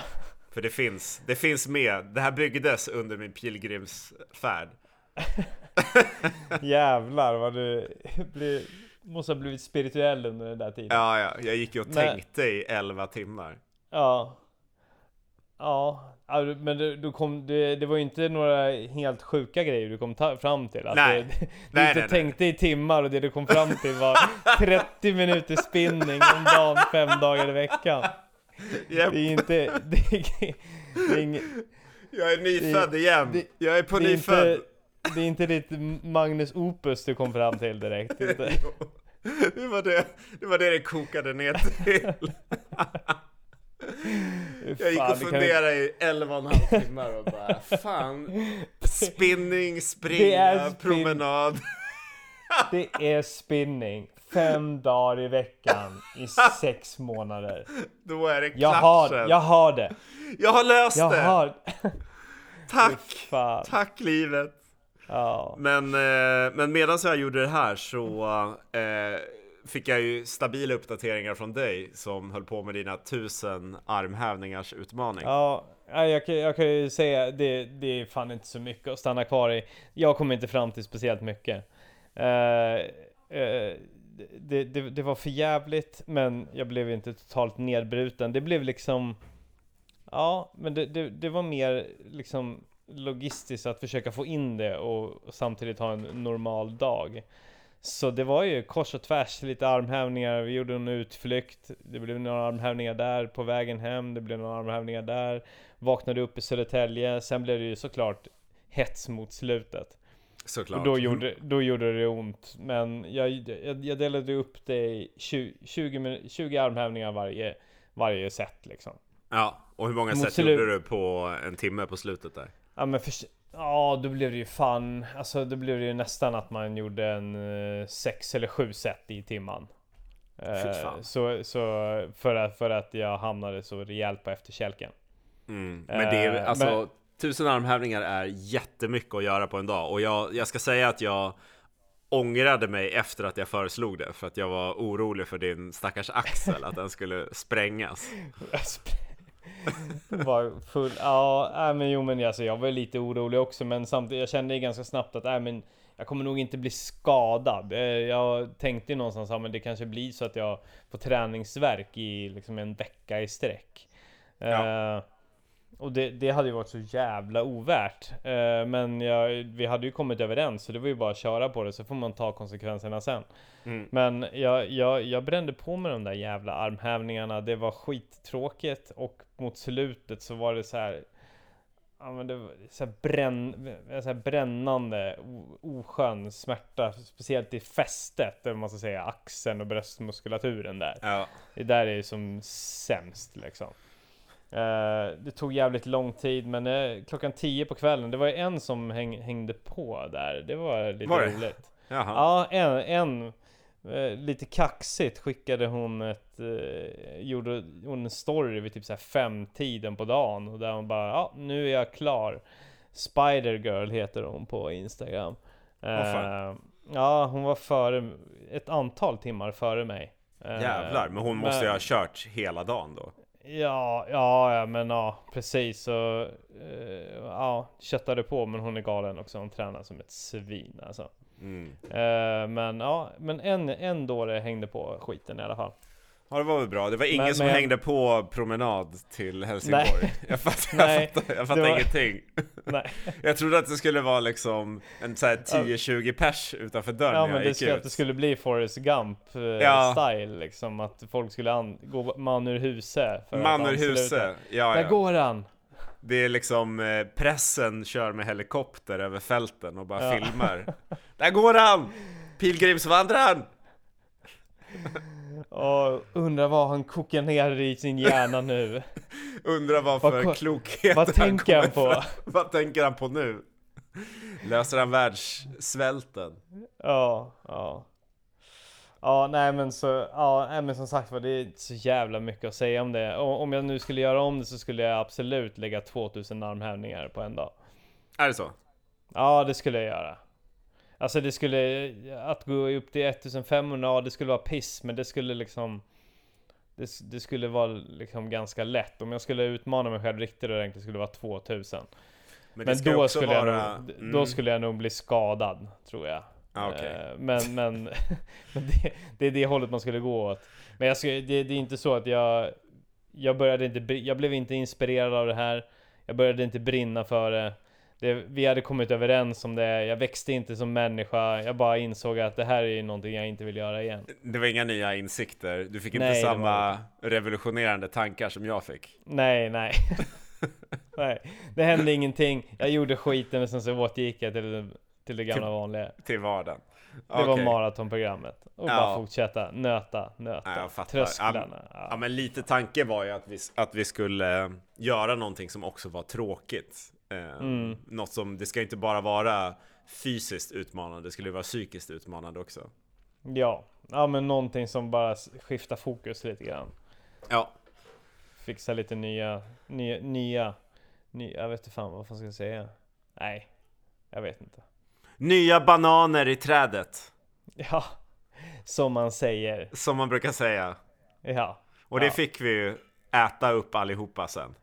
För det finns, det finns med. Det här byggdes under min pilgrimsfärd. jävlar vad du blir, måste ha blivit spirituell under den där tiden. Ja, ja, jag gick ju och Men- tänkte i 11 timmar. Ja. Ja, du- men du, du kom, det, det var ju inte några helt sjuka grejer du kom fram till. Att Nej. Det, du Nej, inte nej, nej. tänkte i timmar och det du kom fram till var 30 minuter spinning om dagen, fem dagar i veckan. Japp, Det är inte... Det är, det är, inget, jag är nyfödd igen. det- jag är på nyfödd. inte, det är inte ditt Magnus Opus du kom fram till direkt. Inte. Det, var det, det var det det kokade ner till. Jag gick och funderade i 11 och en halv timmar och bara fan. Spinning, springa, spin- promenad. Det är spinning. Fem dagar i veckan i sex månader. Då är det Jag har, jag har det. Jag har löst Jag det! har... Tack! Tack livet! Ja. Men, eh, men medan jag gjorde det här så eh, fick jag ju stabila uppdateringar från dig som höll på med dina tusen armhävningars utmaning. Ja, ja, jag, kan- jag kan ju säga det, det är fan inte så mycket att stanna kvar i. Jag kom inte fram till speciellt mycket. Eh, eh, det, det, det var för jävligt men jag blev inte totalt nedbruten. Det blev liksom Ja, men det, det var mer liksom logistiskt att försöka få in det och, samtidigt ha en normal dag. Så det var ju kors och tvärs, lite armhävningar, vi gjorde en utflykt, det blev några armhävningar där på vägen hem, det blev några armhävningar där, vaknade upp i Södertälje, sen blev det ju såklart hets mot slutet. Såklart. Och då gjorde, då gjorde det ont, men jag, jag, jag delade upp det i 20, 20, min- 20 armhävningar varje, varje set liksom. Ja, och hur många set gjorde du på en timme på slutet där? Ja men för, ja då blev det ju fan, alltså då blev det ju nästan att man gjorde en eh, sex eller sju set i timman. Eh, så, så för att, för att jag hamnade så rejält på efterkälken. Mm. Men det är Eh, alltså men- Tusen armhävningar är jättemycket att göra på en dag och jag, jag ska säga att jag ångrade mig efter att jag föreslog det för att jag var orolig för din stackars axel att den skulle sprängas. var full, ja, nej, men jo men alltså jag var lite orolig också men samtidigt, jag kände ganska snabbt att nej, men jag kommer nog inte bli skadad. Eh, Jag tänkte någonstans att det kanske blir så att jag får träningsverk i liksom en vecka i sträck. Ja. Eh, och det, det hade ju varit så jävla ovärt. Eh, men jag, vi hade ju kommit överens så det var ju bara att köra på det så får man ta konsekvenserna sen. Mm. Men jag, jag, jag brände på med de där jävla armhävningarna. Det var skittråkigt och mot slutet så var det så här. Ja men det var så här, bränn, så här brännande, oskön smärta. Speciellt i fästet, vad man ska säga, axeln och bröstmuskulaturen där. Ja, Det där är som sämst liksom. Eh, det tog jävligt lång tid men eh, klockan 10 på kvällen, det var ju en som häng, hängde på där. Det var lite Var det? roligt. jaha. Ja, en, en lite kaxigt skickade hon ett, eh, gjorde hon en story vid typ så här fem tiden på dagen och där hon bara ja, nu är jag klar. Spider Girl heter hon på Instagram. Eh, ja, hon var före, ett antal timmar före mig. Eh, Jävlar, men hon måste ju men- ha kört hela dagen då. Ja, ja, ja, men ja, precis. Så, eh, ja, köttade på, men hon är galen också. Hon tränar som ett svin alltså. Mm. Eh, men ja, men en, en dåre hängde på skiten i alla fall. Ja det var väl bra, det var ingen Men- som men- hängde på promenad till Helsingborg Jag fattar, Nej, jag fattar, jag fattar var- ingenting Nej, Jag trodde att det skulle vara liksom en så här 10-20 pers utanför dörren ja men det skulle, att det skulle bli Forrest Gump eh, Ja. style liksom. Att folk skulle an, gå man ur huse. Man ur ansluta. huset, ja Där ja går han! Det är liksom eh, pressen kör med helikopter över fälten och bara Ja. filmar. Där går han! Pilgrimsvandraren! Och undrar vad han kokar ner i sin hjärna nu. Undrar vad Vad för ko- klokheter vad tänker han kommer på? fram- Vad tänker han på nu? Löser han världssvälten? Ja, ja. Ja, nej men så, ja, nej, men som sagt var det är så jävla mycket att säga om det. Och om jag nu skulle göra om det så skulle jag absolut lägga 2000 armhävningar på en dag. Är det så? Ja, det skulle jag göra. Alltså det skulle, att gå upp till 1500, ja det skulle vara piss, men det skulle liksom det, det skulle vara liksom ganska lätt. Om jag skulle utmana mig själv riktigt ordentligt skulle det vara 2000. Men, Men då skulle, vara... jag nog, Mm. då skulle jag nog bli skadad, tror jag. Ah, okej. Eh, Men, men, men det, det är det hållet man skulle gå åt. Men jag skulle, det, det är inte så att jag Jag började inte, jag blev inte inspirerad av det här. Jag började inte brinna för det, det Vi hade kommit överens om det, jag växte inte som människa. Jag bara insåg att det här är någonting jag inte vill göra igen. Det var inga nya insikter, du fick inte Nej, var samma revolutionerande tankar som jag fick. Nej, nej. Nej, det hände ingenting. Jag gjorde skiten och sen så återgick jag till, till det gamla vanliga Till vardagen. Det var Okej. maratonprogrammet Och Ja. bara fortsätta, nöta, nöta Ja. Trösklarna ja. Ja men lite tanke var ju att vi, att vi skulle eh, göra någonting som också var tråkigt. Eh, Mm. Något som, det ska inte bara vara fysiskt utmanande, det skulle vara psykiskt utmanande också. Ja, ja men någonting som bara skiftar fokus lite grann. Ja, Fixa lite nya, nya, nya, nya jag vet inte fan vad fan ska jag säga? Nej, jag vet inte. Nya bananer i trädet, Ja, som man säger. som man brukar säga. Ja, Och det Ja. fick vi ju äta upp allihopa sen.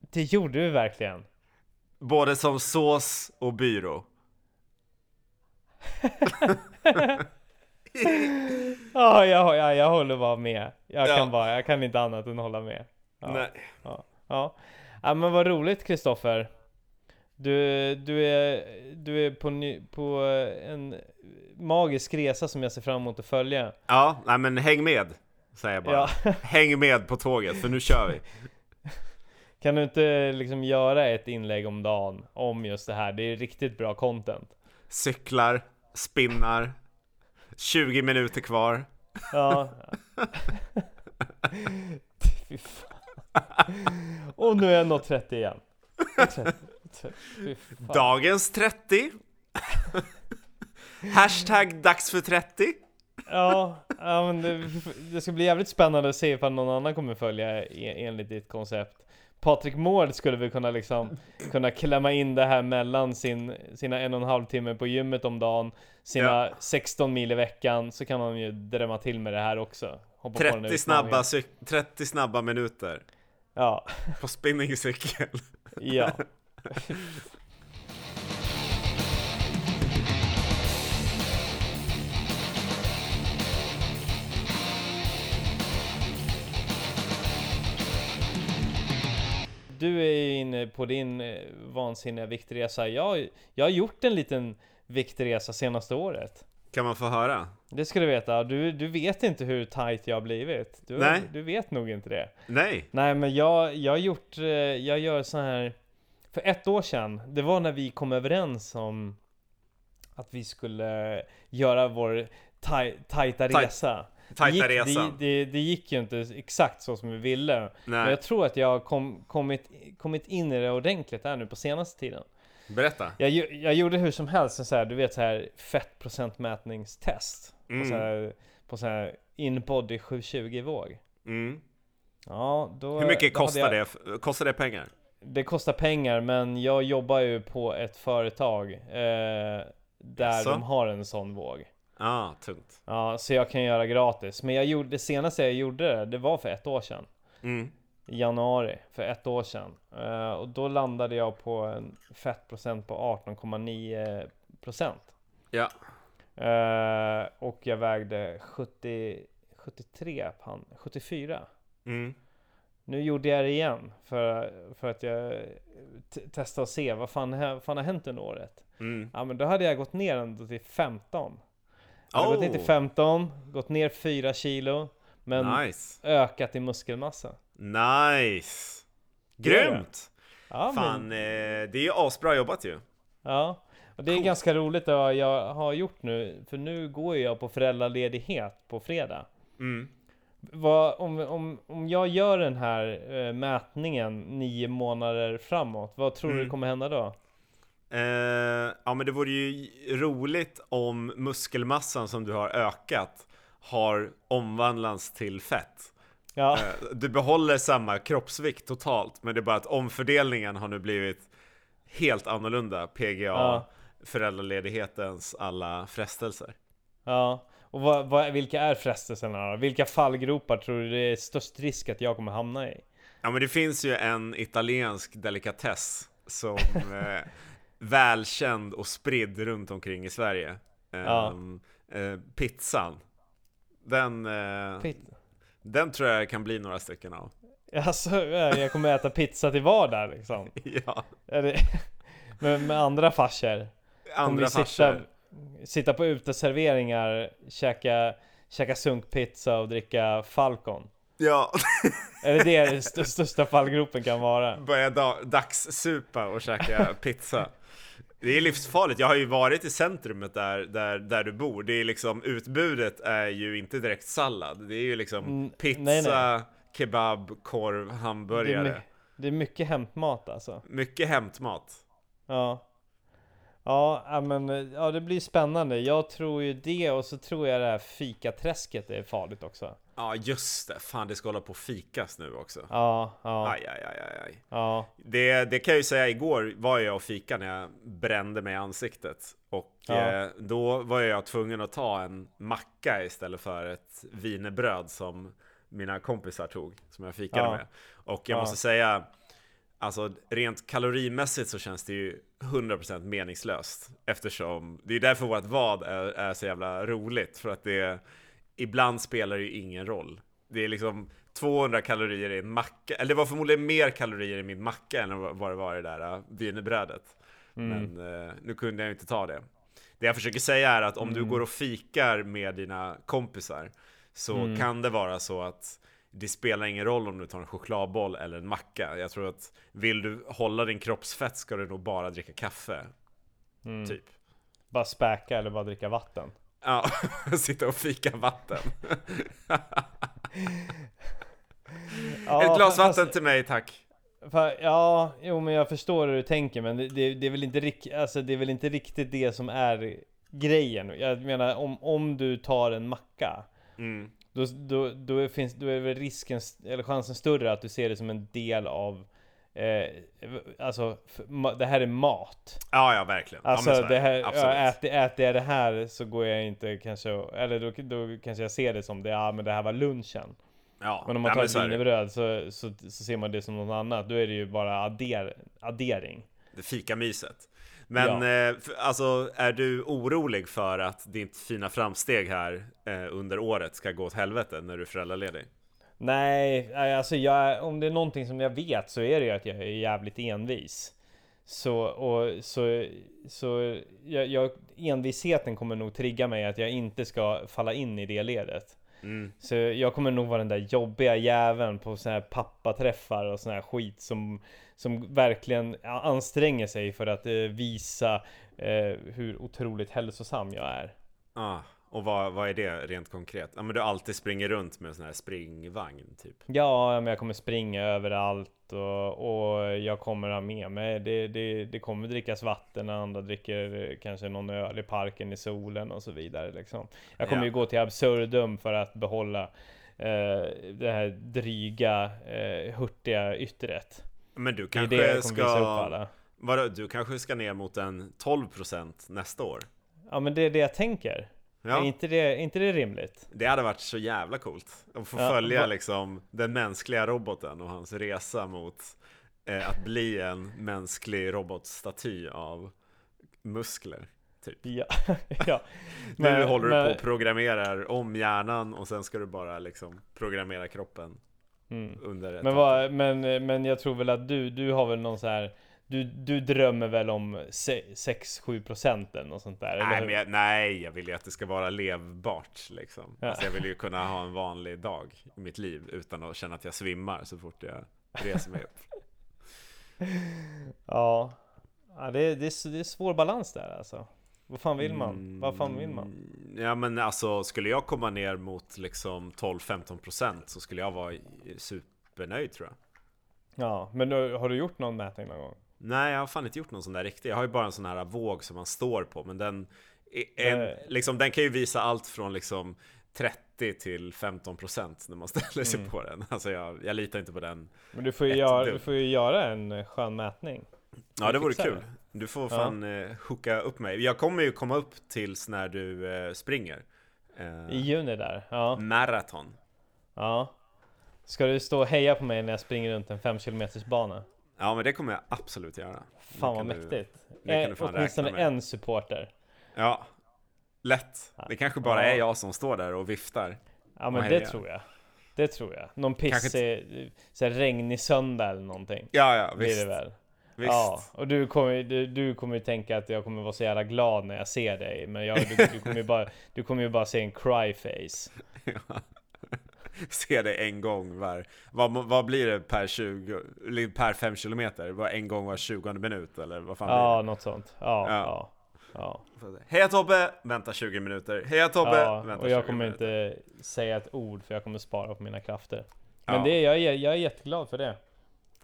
det gjorde vi verkligen. Både som sås och byrå. Ja, jag, jag, jag håller bara med. Jag Ja. kan bara, jag kan inte annat än hålla med. Ja. Nej. Ja, ja. men vad roligt Kristoffer. Du, du, är, du är på, ny, på en magisk resa som jag ser fram emot att följa. Ja, nej men häng med, säger jag bara. Ja. Häng med på tåget, för nu kör vi. Kan du inte liksom göra ett inlägg om dagen om just det här? Det är riktigt bra content. Cyklar, spinnar, 20 minuter kvar. Ja. Fy fan. Och nu är jag nått 30 igen. 30, 30. Fy fan. Dagens 30. Hashtag dags för 30. Ja, ja men det, det ska bli jävligt spännande att se ifall någon annan kommer följa e- enligt ditt koncept. Patrik Mård skulle väl kunna liksom kunna klämma in det här mellan sin, sina en och en halv timme på gymmet om dagen, sina Ja. 16 mil i veckan, så kan han ju drämma till med det här också. Hoppa på den här 30 utmaningen. snabba, cyk- 30 snabba minuter Ja, på spinningcykel. ja. Du är ju inne på din eh, vansinniga viktresa. Jag, jag har gjort en liten viktresa senaste året. Kan man få höra? Det ska du veta. Du, du vet inte hur tight jag har blivit. Du, Nej. du vet nog inte det. Nej. Nej men jag, jag har gjort, eh, jag gör så här För ett år sedan, det var när vi kom överens om Att vi skulle göra vår taj, tajta Taj- resa Tajta det gick, resan. Det, det, det gick ju inte exakt så som vi ville Men Nej. jag tror att jag har kom, kommit, kommit in i det ordentligt här nu på senaste tiden Berätta. Jag, jag gjorde hur som helst en så här, du vet så här fettprocentmätningstest Mm. På så här, på så här inbody 720 våg Mm. Ja, då Hur mycket kostar jag- det? Kostar det pengar? Det kostar pengar men jag jobbar ju på ett företag eh, Där Jaså? de har en sån våg Ja, ah, tungt. Ja, så jag kan göra gratis Men jag gjorde, det senaste jag gjorde det, det var för ett år sedan Mm. I januari, för ett år sedan eh, Och då landade jag på en fettprocent på 18,9 procent Ja. eh, Och jag vägde 70, 73 pan, 74 Mm. Nu gjorde jag det igen för, för att jag testade att se vad fan, fan har hänt under året. Mm. Ja men då hade jag gått ner ändå till 15. Jag hade gått ner till Oh, 15, gått ner 4 kilo, men nice. ökat i muskelmassa. Nice. Grymt! Ja, Fan, men, eh, det är ju asbra jobbat ju. ja. Och det är Coolt. ganska roligt vad jag har gjort nu, för nu går jag på föräldraledighet på fredag. Mm. Vad, om, om, om jag gör den här eh, mätningen nio månader framåt, vad tror Mm. du kommer hända då? Eh, ja men det vore ju roligt om muskelmassan som du har ökat har omvandlats till fett. Ja, Eh, du behåller samma kroppsvikt totalt, men det är bara att omfördelningen har nu blivit helt annorlunda. PGA, Ja. föräldraledighetens alla frestelser. ja. Och vad, vad, vilka är frestelserna? Vilka fallgropar tror du det är störst risk att jag kommer hamna i? Ja men det finns ju en italiensk delikatess som eh, välkänd och spridd runt omkring i Sverige. Ja. Ehm, eh, pizzan. Den, eh, Pit. den tror jag kan bli några stycken av. Alltså, jag kommer äta pizza till vardag liksom. Ja, Är det, med, med andra farsor. Kommer andra vi sitta, på uteserveringar, käka, käka sunkpizza och dricka Falcon. Ja, Är det det st- största fallgropen kan vara? börja da- dagssupa och käka pizza. Det är livsfarligt. Jag har ju varit i centrumet där, där, där du bor. Det är liksom, utbudet är ju inte direkt sallad. Det är ju liksom Mm, pizza, nej, nej. kebab, korv, Det är, hamburgare. det är mycket hämtmat alltså. Mycket hämtmat. Ja. Ja, men ja, det blir spännande. Jag tror ju det och så tror jag det här fikaträsket är farligt också. Ja, just det. Fan, det ska hålla på att fikas nu också. Ja, ja, Aj, aj, aj, aj, aj. ja. Det, det kan jag ju säga, igår var jag och fika när jag brände mig i ansiktet. Och Ja. eh, då var jag tvungen att ta en macka istället för ett wienerbröd som mina kompisar tog, som jag fikade Ja. med. Och jag Ja. måste säga, alltså rent kalorimässigt så känns det ju 100% meningslöst. Eftersom, det är därför vårt vad är, är så jävla roligt. För att det, ibland spelar det ju ingen roll. Det är liksom 200 kalorier i en macka, eller det var förmodligen mer kalorier i min macka än vad det var i det där uh, wienerbrödet. Men eh, nu kunde jag inte ta det. Det jag försöker säga är att om du går och fikar med dina kompisar så kan det vara så att det spelar ingen roll om du tar en chokladboll eller en macka. Jag tror att vill du hålla din kroppsfett ska du nog bara dricka kaffe. Typ. Bara späka eller bara dricka vatten. Ja, sitta och fika vatten. Ja, Ett glas fast- vatten till mig tack. För, ja, jo men jag förstår hur du tänker men det, det, det, är väl inte, alltså, det är väl inte riktigt det som är grejen. Jag menar om, om du tar en macka Mm. Då, då, då, finns, då är väl risken, eller chansen större att du ser det som en del av eh, Alltså, det här är mat. Ja, ja verkligen. Alltså ja, det här, Absolut. ja, äter, äter jag det här så går jag inte kanske, eller då, då kanske jag ser det som det, ja men det här var lunchen. ja, Men om man ja, tar wienerbröd så, så, så ser man det som något annat. Då är det ju bara adder, addering. Det fikamyset. Men Ja. eh, för, alltså, är du orolig för att ditt fina framsteg här eh, under året ska gå åt helvete när du är föräldraledig? Nej, nej, alltså jag, om det är någonting som jag vet så är det ju att jag är jävligt envis. Så, och, så, så jag, jag, envisheten kommer nog trigga mig att jag inte ska falla in i det ledet. Mm. Så jag kommer nog vara den där jobbiga jäveln på såna här pappaträffar och sån här skit som, som verkligen anstränger sig för att eh, visa eh, hur otroligt hälsosam jag är. Ah, och vad, vad är det rent konkret? Ja men du alltid springer runt med en sån här springvagn typ. Ja, men jag kommer springa överallt och, och jag kommer ha med mig det, det, det kommer drickas vatten när andra dricker eh, kanske någon öl i parken i solen och så vidare liksom. Jag kommer Ja. ju gå till absurdum för att behålla eh, det här dryga, eh, hurtiga yttret. Men du Det kanske det upp ska... Vadå, du kanske ska ner mot en 12% nästa år? Ja men det är det jag tänker. Är Ja, inte det, är inte det rimligt? det hade varit så jävla coolt. Att få Ja, följa liksom den mänskliga roboten och hans resa mot eh, att bli en mänsklig robotstaty av muskler. Typ. Ja, ja. nu Men- håller du men- på och programmerar om hjärnan och sen ska du bara liksom programmera kroppen Mm. under Men, vad, men, men jag tror väl att du, du har väl någon så här du, du drömmer väl om 6-7 procent eller något sånt där? Nej, men jag, nej, jag vill ju att det ska vara levbart liksom. Ja. Alltså, jag vill ju kunna ha en vanlig dag i mitt liv utan att känna att jag svimmar så fort jag reser mig upp. Ja, ja det, är, det, är, det är svår balans där alltså. Vad fan vill man? Mm, Vad fan vill man? Ja men alltså skulle jag komma ner mot liksom 12-15% så skulle jag vara supernöjd tror jag. Ja, men har du gjort någon mätning någon gång? Nej jag har fan inte gjort någon sån där riktig. Jag har ju bara en sån här våg som man står på men den en, liksom, den kan ju visa allt från liksom 30 till 15% när man ställer sig Mm. på den. Alltså jag, jag litar inte på den. Men du får ju, göra, du får göra en skön mätning. Ja det vore kul. det. Du får Ja. fan eh, hooka upp mig. Jag kommer ju komma upp tills när du eh, springer. Eh, I juni där, ja. Maraton. ja. Ska du stå och heja på mig när jag springer runt en 5 km bana? Ja men det kommer jag absolut göra. Fan vad du- mäktigt. Eh, åtminstone en supporter. Ja, lätt. Det kanske bara Ja. är jag som står där och viftar. Ja men det tror jag. Det tror jag. Någon Kanske pissig, så här regnig söndag eller någonting. Ja, ja, Blir visst. det väl? visst. Ja, och du kommer, du, du kommer ju tänka att jag kommer vara så jävla glad när jag ser dig. Men jag, du, du, kommer ju bara, du kommer ju bara se en cry face. Se det en gång var, vad, vad blir det per 20, eller per 5 kilometer? Var en gång var 20 minut eller vad fan Ja, något sånt. Ja, Ja. ja. ja. blir det? Heja Tobbe! Vänta 20 minuter. Heja Tobbe! ja. Vänta och jag 20 kommer minuter. inte säga ett ord för jag kommer spara på mina krafter. Men Ja. det, jag, är, jag är jätteglad för det.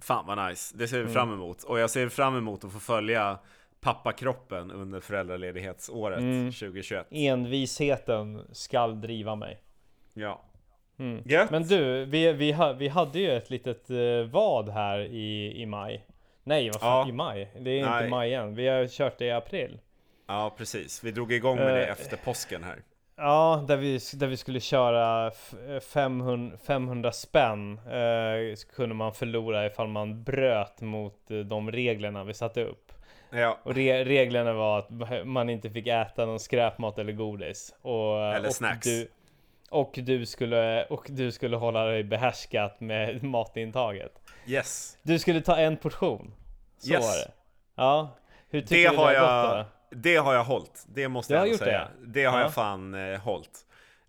Fan vad nice, det ser vi Mm. fram emot. Och jag ser fram emot att få följa pappakroppen under föräldraledighetsåret Mm. 2021. Envisheten skall driva mig. Ja. Mm. Gött! Men du, vi, vi, vi hade ju ett litet eh, vad här i, i maj. Nej, vad fan, Ja. i maj? Det är inte Nej. maj än. Vi har kört det i april. Ja precis, vi drog igång med det Eh. efter påsken här. Ja, där vi, där vi skulle köra f- 500, 500 spänn eh, kunde man förlora ifall man bröt mot eh, de reglerna vi satte upp. Ja, Och re, reglerna var att man inte fick äta någon skräpmat eller godis. Och, Eller och snacks. Du, och, du skulle, och du skulle hålla dig behärskat med matintaget. yes. Du skulle ta en portion. Så Yes. var det. Ja. Hur tycker Det du har det har jag, gått då? det har jag hållit. Det måste jag gjort säga. Det, har Ja. jag fan eh, hållit.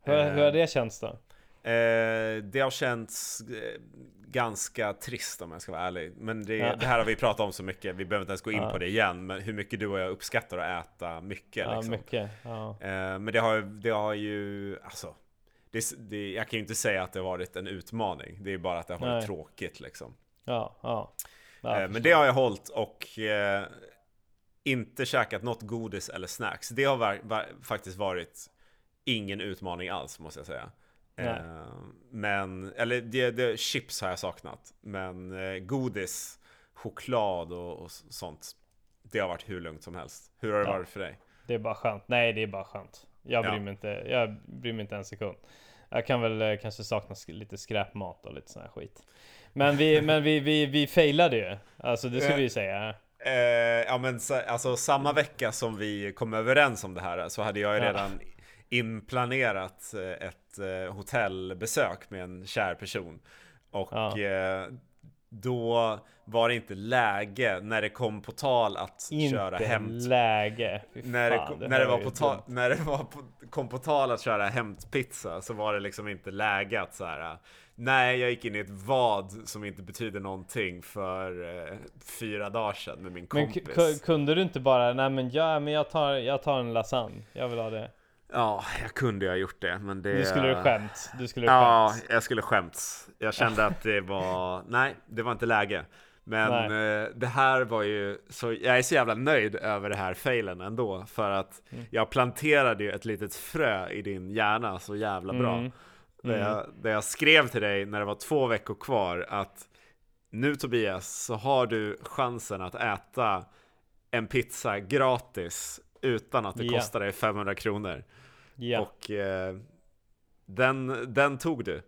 Hur, Eh, hur har det känts då? Eh, det har känts eh, ganska trist om jag ska vara ärlig. Men det, Ja. det här har vi pratat om så mycket, vi behöver inte ens gå in Ja. på det igen. Men hur mycket du och jag uppskattar att äta mycket. Ja, liksom. mycket. Ja. Eh, men det har, det har ju, alltså. Det, det, jag kan ju inte säga att det varit en utmaning. Det är bara att det har varit Nej. tråkigt liksom. Ja, ja. ja Eh, men det har jag hållit och eh, inte käkat något godis eller snacks. Det har var, var, faktiskt varit ingen utmaning alls måste jag säga. Eh, men, eller det, det, chips har jag saknat. Men eh, godis, choklad och, och sånt. Det har varit hur lugnt som helst. Hur har det Ja. varit för dig? Det är bara skönt. Nej, det är bara skönt. Jag bryr, Ja. mig, inte, jag bryr mig inte en sekund. Jag kan väl eh, kanske sakna lite skräpmat och lite sån här skit. Men vi, men vi, vi, vi failade ju. Alltså det ska Eh. vi ju säga. Eh, ja men så, alltså samma vecka som vi kom överens om det här så hade jag ju Ja. redan inplanerat eh, ett hotellbesök med en kär person. Och Ja. Då var det inte läge när det kom på tal att köra Inte hämt. läge. Fy När det, fan, när det var på tal, när det var på, kom på tal att köra hämtpizza så var det liksom inte läge att så här. Nej, jag gick in i ett vad som inte betyder någonting för eh, fyra dagar sedan med min Men kompis. k- kunde du inte bara, nej men, ja, men jag, tar, jag tar en lasagne. Jag vill ha det. Ja, jag kunde ju ha gjort det, men det... Du skulle du skämt. Du skulle Ja, skämt. jag skulle skämts. Jag kände att det var... Nej, det var inte läge. Men eh, det här var ju... Så jag är så jävla nöjd över det här failen ändå. För att Mm. jag planterade ju ett litet frö i din hjärna så jävla bra. Mm. Där, jag, där jag skrev till dig när det var två veckor kvar att nu Tobias så har du chansen att äta en pizza gratis utan att det Ja. kostar dig 500 kronor. Ja, Och eh, den, den tog du.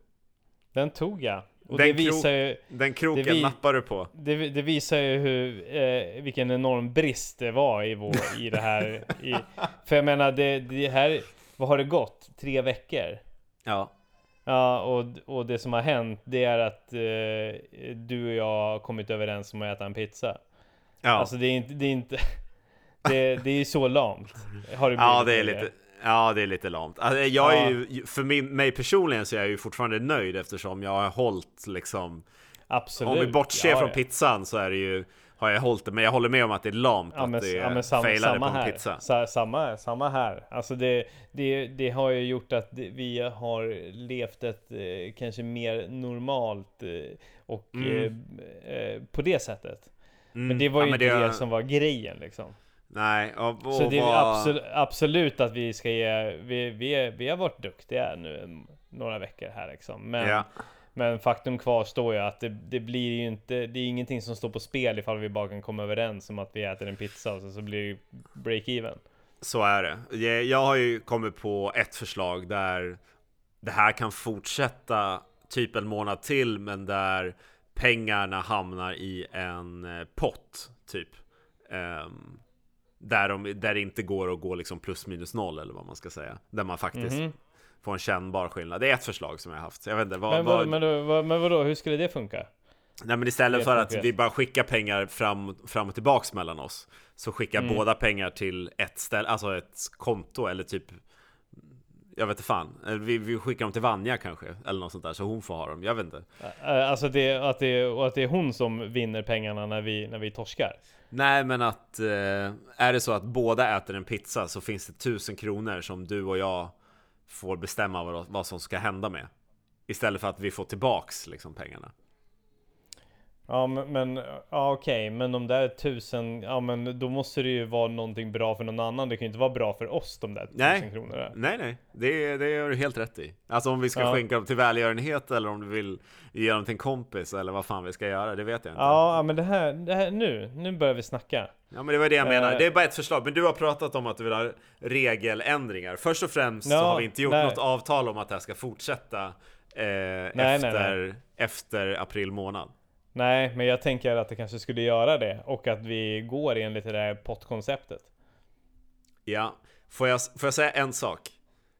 den tog jag. Och Den det visar ju, Den kroken Det vi- nappar du på. det, det visar ju hur, eh, vilken enorm brist det var i, vår, i det här. I, för jag menar, det, det här, vad har det gått? Tre veckor? Ja. Ja, och, och det som har hänt, det är att eh, du och jag har kommit överens om att äta en pizza. Ja, Alltså det är inte, det är inte, det, det är ju så lamt. Har det ja blivit det är lite Ja det är lite lamt. Alltså, jag är ju, för min, mig personligen så är jag ju fortfarande nöjd eftersom jag har hållit liksom Absolut. Om vi bortser Ja, från ja. pizzan så är det ju har jag hållit det. Men jag håller med om att det är lamt Ja men, att det ja, sam, failade samma på en här. pizza. Sa, samma, samma här. Alltså det, det, det har ju gjort att det- vi har levt ett eh, kanske mer normalt eh, och Mm. eh, eh, på det sättet. Mm. Men det var ju ja, inte det, som var grejen liksom. Nej, och, och Så det är vad- absolut, absolut att vi ska ge, vi, vi, vi har varit duktiga nu några veckor här liksom. Men, Ja. men faktum kvarstår ju att det, det blir ju inte, det är ingenting som står på spel ifall vi bara kan komma överens om att vi äter en pizza och så, så blir det break-even. Så är det. Jag, jag har ju kommit på ett förslag där det här kan fortsätta typ en månad till, men där pengarna hamnar i en eh, pott, typ. Ehm, där, de, där det inte går att gå liksom plus minus noll eller vad man ska säga. Där man faktiskt Mhm. får en kännbar skillnad. Det är ett förslag som jag har haft. Jag vet inte, vad, Men, vad, vad, men, då, vad, men vadå, hur skulle det funka? Nej men istället för att vi bara skickar pengar fram, fram och tillbaks mellan oss Så skickar Mm. båda pengar till ett ställe, alltså ett konto eller typ Jag vet inte fan, Eller vi, vi skickar dem till Vanja kanske Eller något sånt där så hon får ha dem, jag vet inte Alltså det, att det, och att det är hon som vinner pengarna när vi, när vi torskar? Nej men att eh, Är det så att båda äter en pizza så finns det tusen kronor som du och jag Får bestämma vad, vad som ska hända med. Istället för att vi får tillbaks liksom pengarna. Ja men, men ja, okej, men de där tusen, ja men då måste det ju vara någonting bra för någon annan. Det kan ju inte vara bra för oss de där tusen Nej. kronorna. Nej nej, det, det gör du helt rätt i Alltså om vi ska Ja. skänka dem till välgörenhet eller om du vill ge dem till en kompis eller vad fan vi ska göra, det vet jag inte Ja, ja men det här, det här nu, nu börjar vi snacka. Ja men det var det jag menar, Eh. det är bara ett förslag, men du har pratat om att du vill ha regeländringar Först och främst så Ja, har vi inte gjort nej. något avtal om att det här ska fortsätta eh, nej. efter, efter april månad Nej, men jag tänker att det kanske skulle göra det och att vi går enligt det där pottkonceptet. Ja, får jag, får jag säga en sak?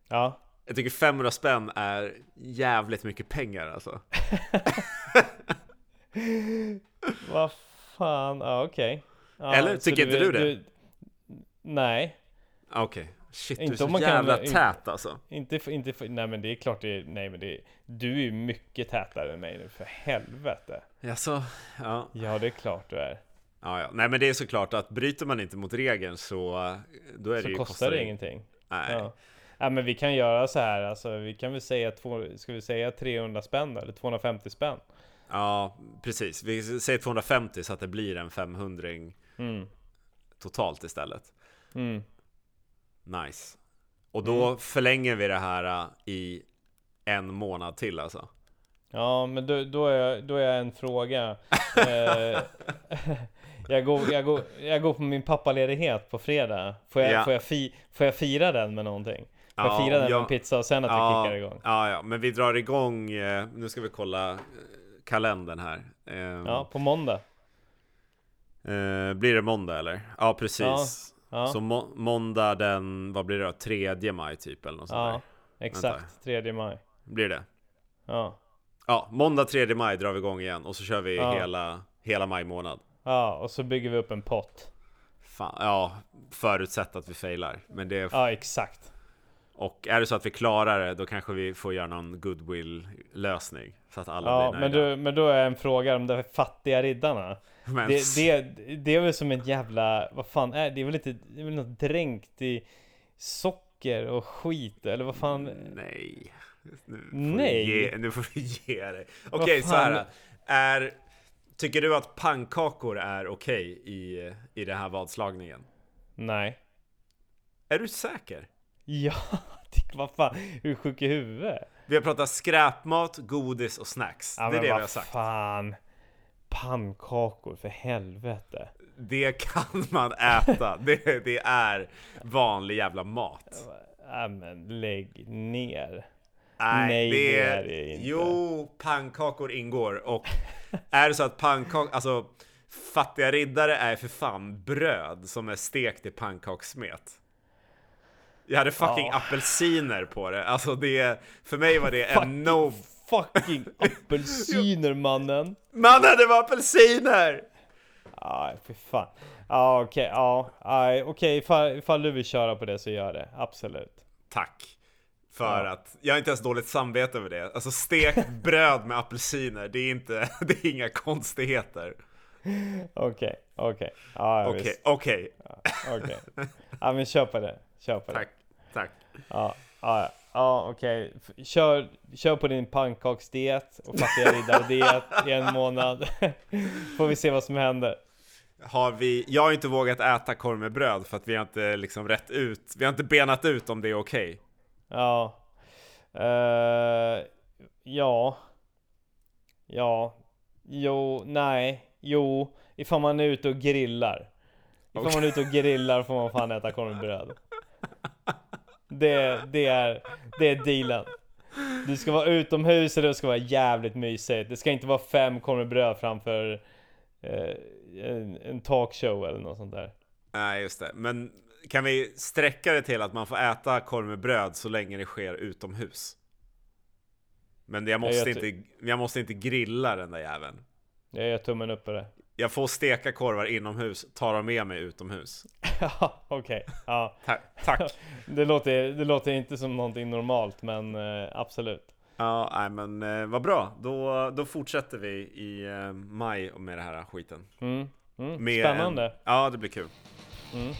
Ja, Jag tycker 500 spänn är jävligt mycket pengar alltså vad fan, ja okej. Ja, Eller? Tycker inte du det? nej, Okej, shit du Inte är så om man kan- jävla tät alltså inte inte nej men det är klart det är, nej men det är, du är ju mycket tätare än mig nu, för helvete. Jaså? Ja. Ja, det är klart du är. Ja, ja. Nej men det är såklart att bryter man inte mot regeln så då är det Så ju kostar det ingenting. Nej. Ja. ja men vi kan göra så här, alltså vi kan väl säga två, ska vi säga 300 spänn eller 250 spänn? Ja, precis. Vi säger 250 så att det blir en 500 Mm. totalt istället. Mm. Nice. Och då Mm. förlänger vi det här äh, i en månad till alltså. Ja, men då, då, är, då är en fråga. eh, jag, går, jag, går, jag går på min pappaledighet på fredag. Får jag, Ja. får jag, fi, får jag fira den med någonting? Får jag Ja, fira den med ja. en pizza och sen att vi Ja, kickar igång? ja, ja, men vi drar igång. eh, Nu ska vi kolla eh, kalendern här. Ja, på måndag. eh, blir det måndag eller? Ja, precis. Ja, Så må- måndag den, vad blir det då? 3 maj typ eller något sånt ja där. exakt. 3 maj. Blir det? Ja. Ja, måndag 3 maj drar vi igång igen och så kör vi Ja. hela, hela maj månad. ja, och så bygger vi upp en pott. Fan, ja, förutsatt att vi failar. Men det, Ja, exakt. och är det så att vi klarar det, då kanske vi får göra någon goodwill lösning. Så att alla Ja, blir men, nöjda. du, men då är en fråga om de där fattiga riddarna. Men, Det, det, det är väl som ett jävla, vad fan är det? Är väl lite, det är väl något dränkt i socker och skit eller vad fan? Nej. Nu Nej. Ge, nu får du ge dig. Okej, så fan? här. Är, tycker du att pannkakor är okej i, i den här vadslagningen? Nej. Är du säker? Ja, vad fan, hur sjuk i huvudet? Vi har pratat skräpmat, godis och snacks. Ja, det är det vi har sagt. fan. Pannkakor för helvete. Det kan man äta. Det, det är vanlig jävla mat. Ja, men lägg ner. Nej, Nej, det, det är det inte. Jo, pannkakor ingår och är det så att pannkakor, alltså fattiga riddare är för fan bröd som är stekt i pannkakssmet. Jag hade fucking Ja. apelsiner på det, alltså det, för mig var det en no... Fucking apelsiner mannen! Mannen det var apelsiner! Ja, för fan. Ja, okej, ja, aj, okej, ifall, ifall du vill köra på det så gör det, absolut. Tack. För Ja. att jag har inte ens dåligt samvete över det. Alltså stekt bröd med apelsiner, det är inte, det är inga konstigheter. Okej, okej. Okej, okej. Okej. Ja, men kör på det. Kör på det. Tack, tack. Ja, ja, ja. okej. F- Kör, kör på din pannkaksdiet och fattiga riddare-diet i en månad. Får vi se vad som händer. Har vi, jag har inte vågat äta korv med bröd för att vi har inte liksom rätt ut, vi har inte benat ut om det är okej. Ja. Eh, ja. Ja. Jo, nej. Jo. Ifall man är ute och grillar. Ifall Okej. man är ute och grillar får man fan äta korv med bröd. Det, det, är, det är dealen. Du ska vara utomhus och det ska vara jävligt mysigt. Det ska inte vara fem korv med bröd framför eh, en, en talkshow eller något sånt där. Nej, just det. Men kan vi sträcka det till att man får äta korv med bröd så länge det sker utomhus? Men jag måste, jag inte, jag måste inte grilla den där jäveln. Jag gör tummen upp för det. Jag får steka korvar inomhus, ta dem med mig utomhus. Ja, okej. Ja. Tack. Tack. Det låter, det låter inte som någonting normalt, men eh, absolut. Ja, nej men eh, vad bra. Då, då fortsätter vi i eh, maj med det här skiten. Mm. Mm. Spännande. En, ja, det blir kul. Mm.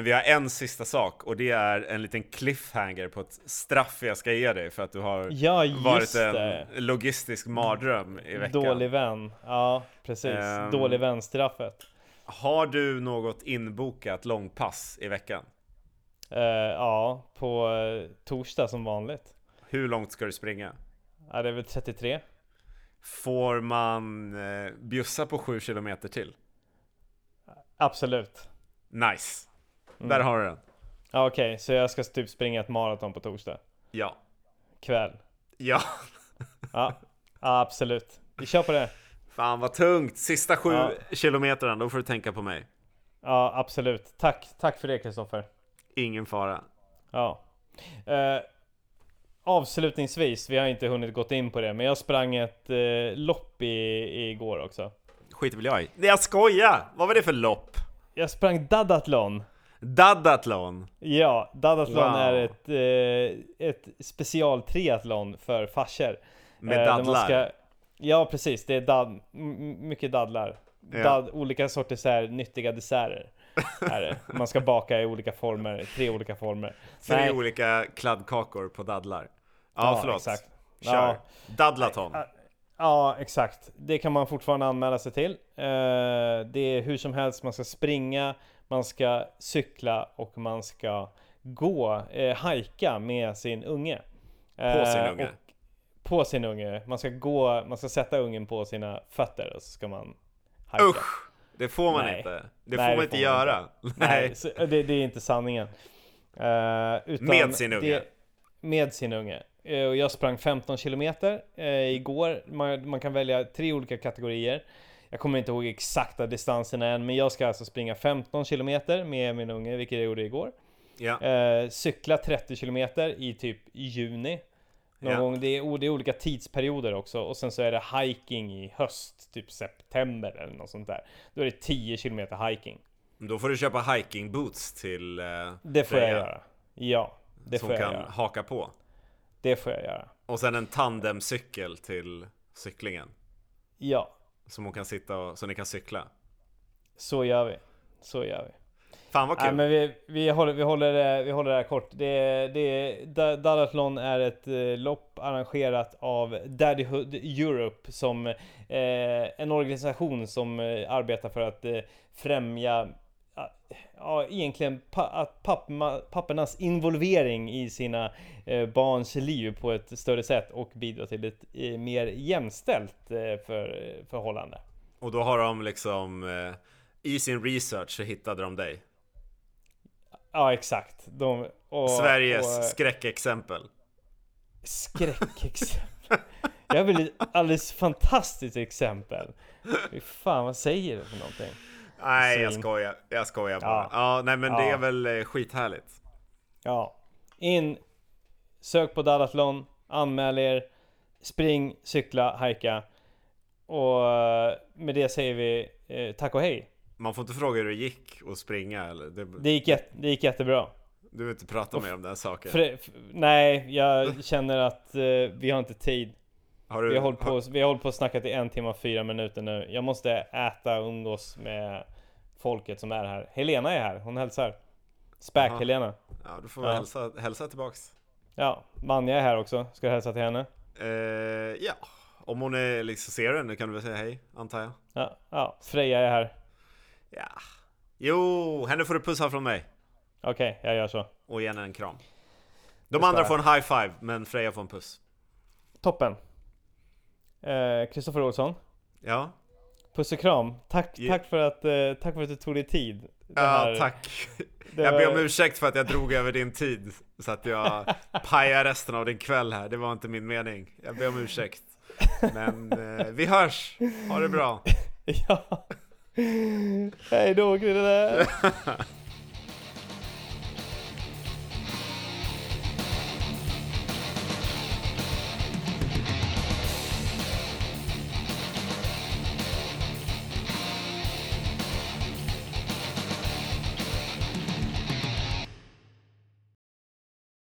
Men vi har en sista sak och det är en liten cliffhanger på ett straff jag ska ge dig för att du har Ja, varit det. en logistisk mardröm i veckan. Dålig vän. Ja, precis. Ehm. Dålig vän-straffet. Har du något inbokat långpass i veckan? Eh, ja, på eh, torsdag som vanligt. Hur långt ska du springa? Ja, det är väl 33? Får man eh, bjussa på 7 kilometer till? Absolut. Nice! Mm. Där har du den. Ja, Okej, så jag ska typ springa ett maraton på torsdag Ja. kväll. Ja. Ja, absolut. Vi kör på det. Fan vad tungt! Sista sju Ja. kilometerna, då får du tänka på mig. Ja, absolut. Tack, tack för det Kristoffer. Ingen fara. Ja. Eh, avslutningsvis, vi har inte hunnit gått in på det, men jag sprang ett eh, lopp i, igår också. Skiter väl jag i. Nej, Jag skojar! Vad var det för lopp? Jag sprang Dadathlon. Dadathlon. Ja, Dadathlon Wow. är ett, eh, ett specialtriathlon för farsor. Med Eh, dadlar. ska- Ja, precis. Det är dad, mycket dadlar. Ja. Dad, olika sorters här, nyttiga desserter. Är det. Man ska baka i olika former, tre olika former. Tre Nej. olika kladdkakor på dadlar. Ja, Ja, förlåt. exakt. Kör. Ja. Dadlaton. Ja, Ja, exakt. Det kan man fortfarande anmäla sig till. Eh, det är hur som helst, man ska springa, man ska cykla och man ska gå, eh, hajka med sin unge. På sin Eh, unge. och- På sin unge. Man ska gå, man ska sätta ungen på sina fötter och så ska man hajka. Usch! Det får man Nej. inte. Det Nej, får man det inte får man göra. Nej, så, det, det är inte sanningen. Eh, utan Med sin unge. Det, med sin unge. Eh, och jag sprang 15 kilometer eh, igår. Man, man kan välja tre olika kategorier. Jag kommer inte ihåg exakta distanserna än, men jag ska alltså springa 15 kilometer med min unge, vilket jag gjorde igår. Ja. Eh, cykla 30 kilometer i typ juni. Någon Ja. gång. Det är, det är olika tidsperioder också. Och sen så är det hiking i höst, typ september eller något sånt där. Då är det 10 kilometer hiking. Då får du köpa hiking boots till eh, Det får jag göra. Ja, det Som får jag kan göra. haka på. Det får jag göra. Och sen en tandemcykel till cyklingen. Ja, Som hon kan sitta och, så ni kan cykla. så gör vi. Så gör vi. Fan vad Nej, kul! men vi, vi, håller, vi, håller, det- vi håller det här kort. Det, det, Da- Dadathlon är ett eh, lopp arrangerat av Daddyhood Europe som eh, en organisation som eh, arbetar för att eh, främja ja, Ja, egentligen pa, att pappa, pappornas involvering i sina eh, barns liv på ett större sätt och bidra till ett eh, mer jämställt eh, för, förhållande. Och då har de liksom eh, I sin research så hittade de dig. Ja, exakt. De, och, Sveriges och, skräckexempel. Skräckexempel. Jag vill ett alldeles fantastiskt exempel. Fy fan, vad säger du för någonting? Nej jag skojar, jag skojar bara. Ja. Ja, nej men det Ja. är väl eh, skithärligt. Ja. In, sök på Dadathlon, anmäl er, spring, cykla, hajka. Och eh, med det säger vi eh, tack och hej. Man får inte fråga hur det gick att springa eller? Det, Det gick, jät- det gick jättebra. du vill inte prata mer om den saken? Nej, jag känner att eh, vi har inte tid. Har du, Vi har, hållit har- på, vi har hållit på och snackat i en timme och fyra minuter nu. Jag måste äta och umgås med folket som är här. Helena är här, hon hälsar. Späk Aha. Helena. Ja, du får Ja. hälsa, hälsa tillbaks. Ja, Vanja är här också. Ska du hälsa till henne? Eh, ja, om hon är liksom ser den kan du väl säga hej, antar jag? Ja, ja. Freja är här. Ja. Jo, henne får du pussa från mig. Okej, jag gör så. Och ge henne en kram. De andra jag. får en high five, men Freja får en puss. Toppen. Eh, Kristoffer Olsson. Ja, Puss och kram. Tack, Ja. tack, för att, eh, tack för att du tog dig tid. Det ja tack. det Jag ber var- om ursäkt för att jag drog över din tid. Så att jag pajar resten av din kväll här. Det var inte min mening. Jag ber om ursäkt. Men eh, vi hörs. Ha det bra. Ja. Hej då Krille.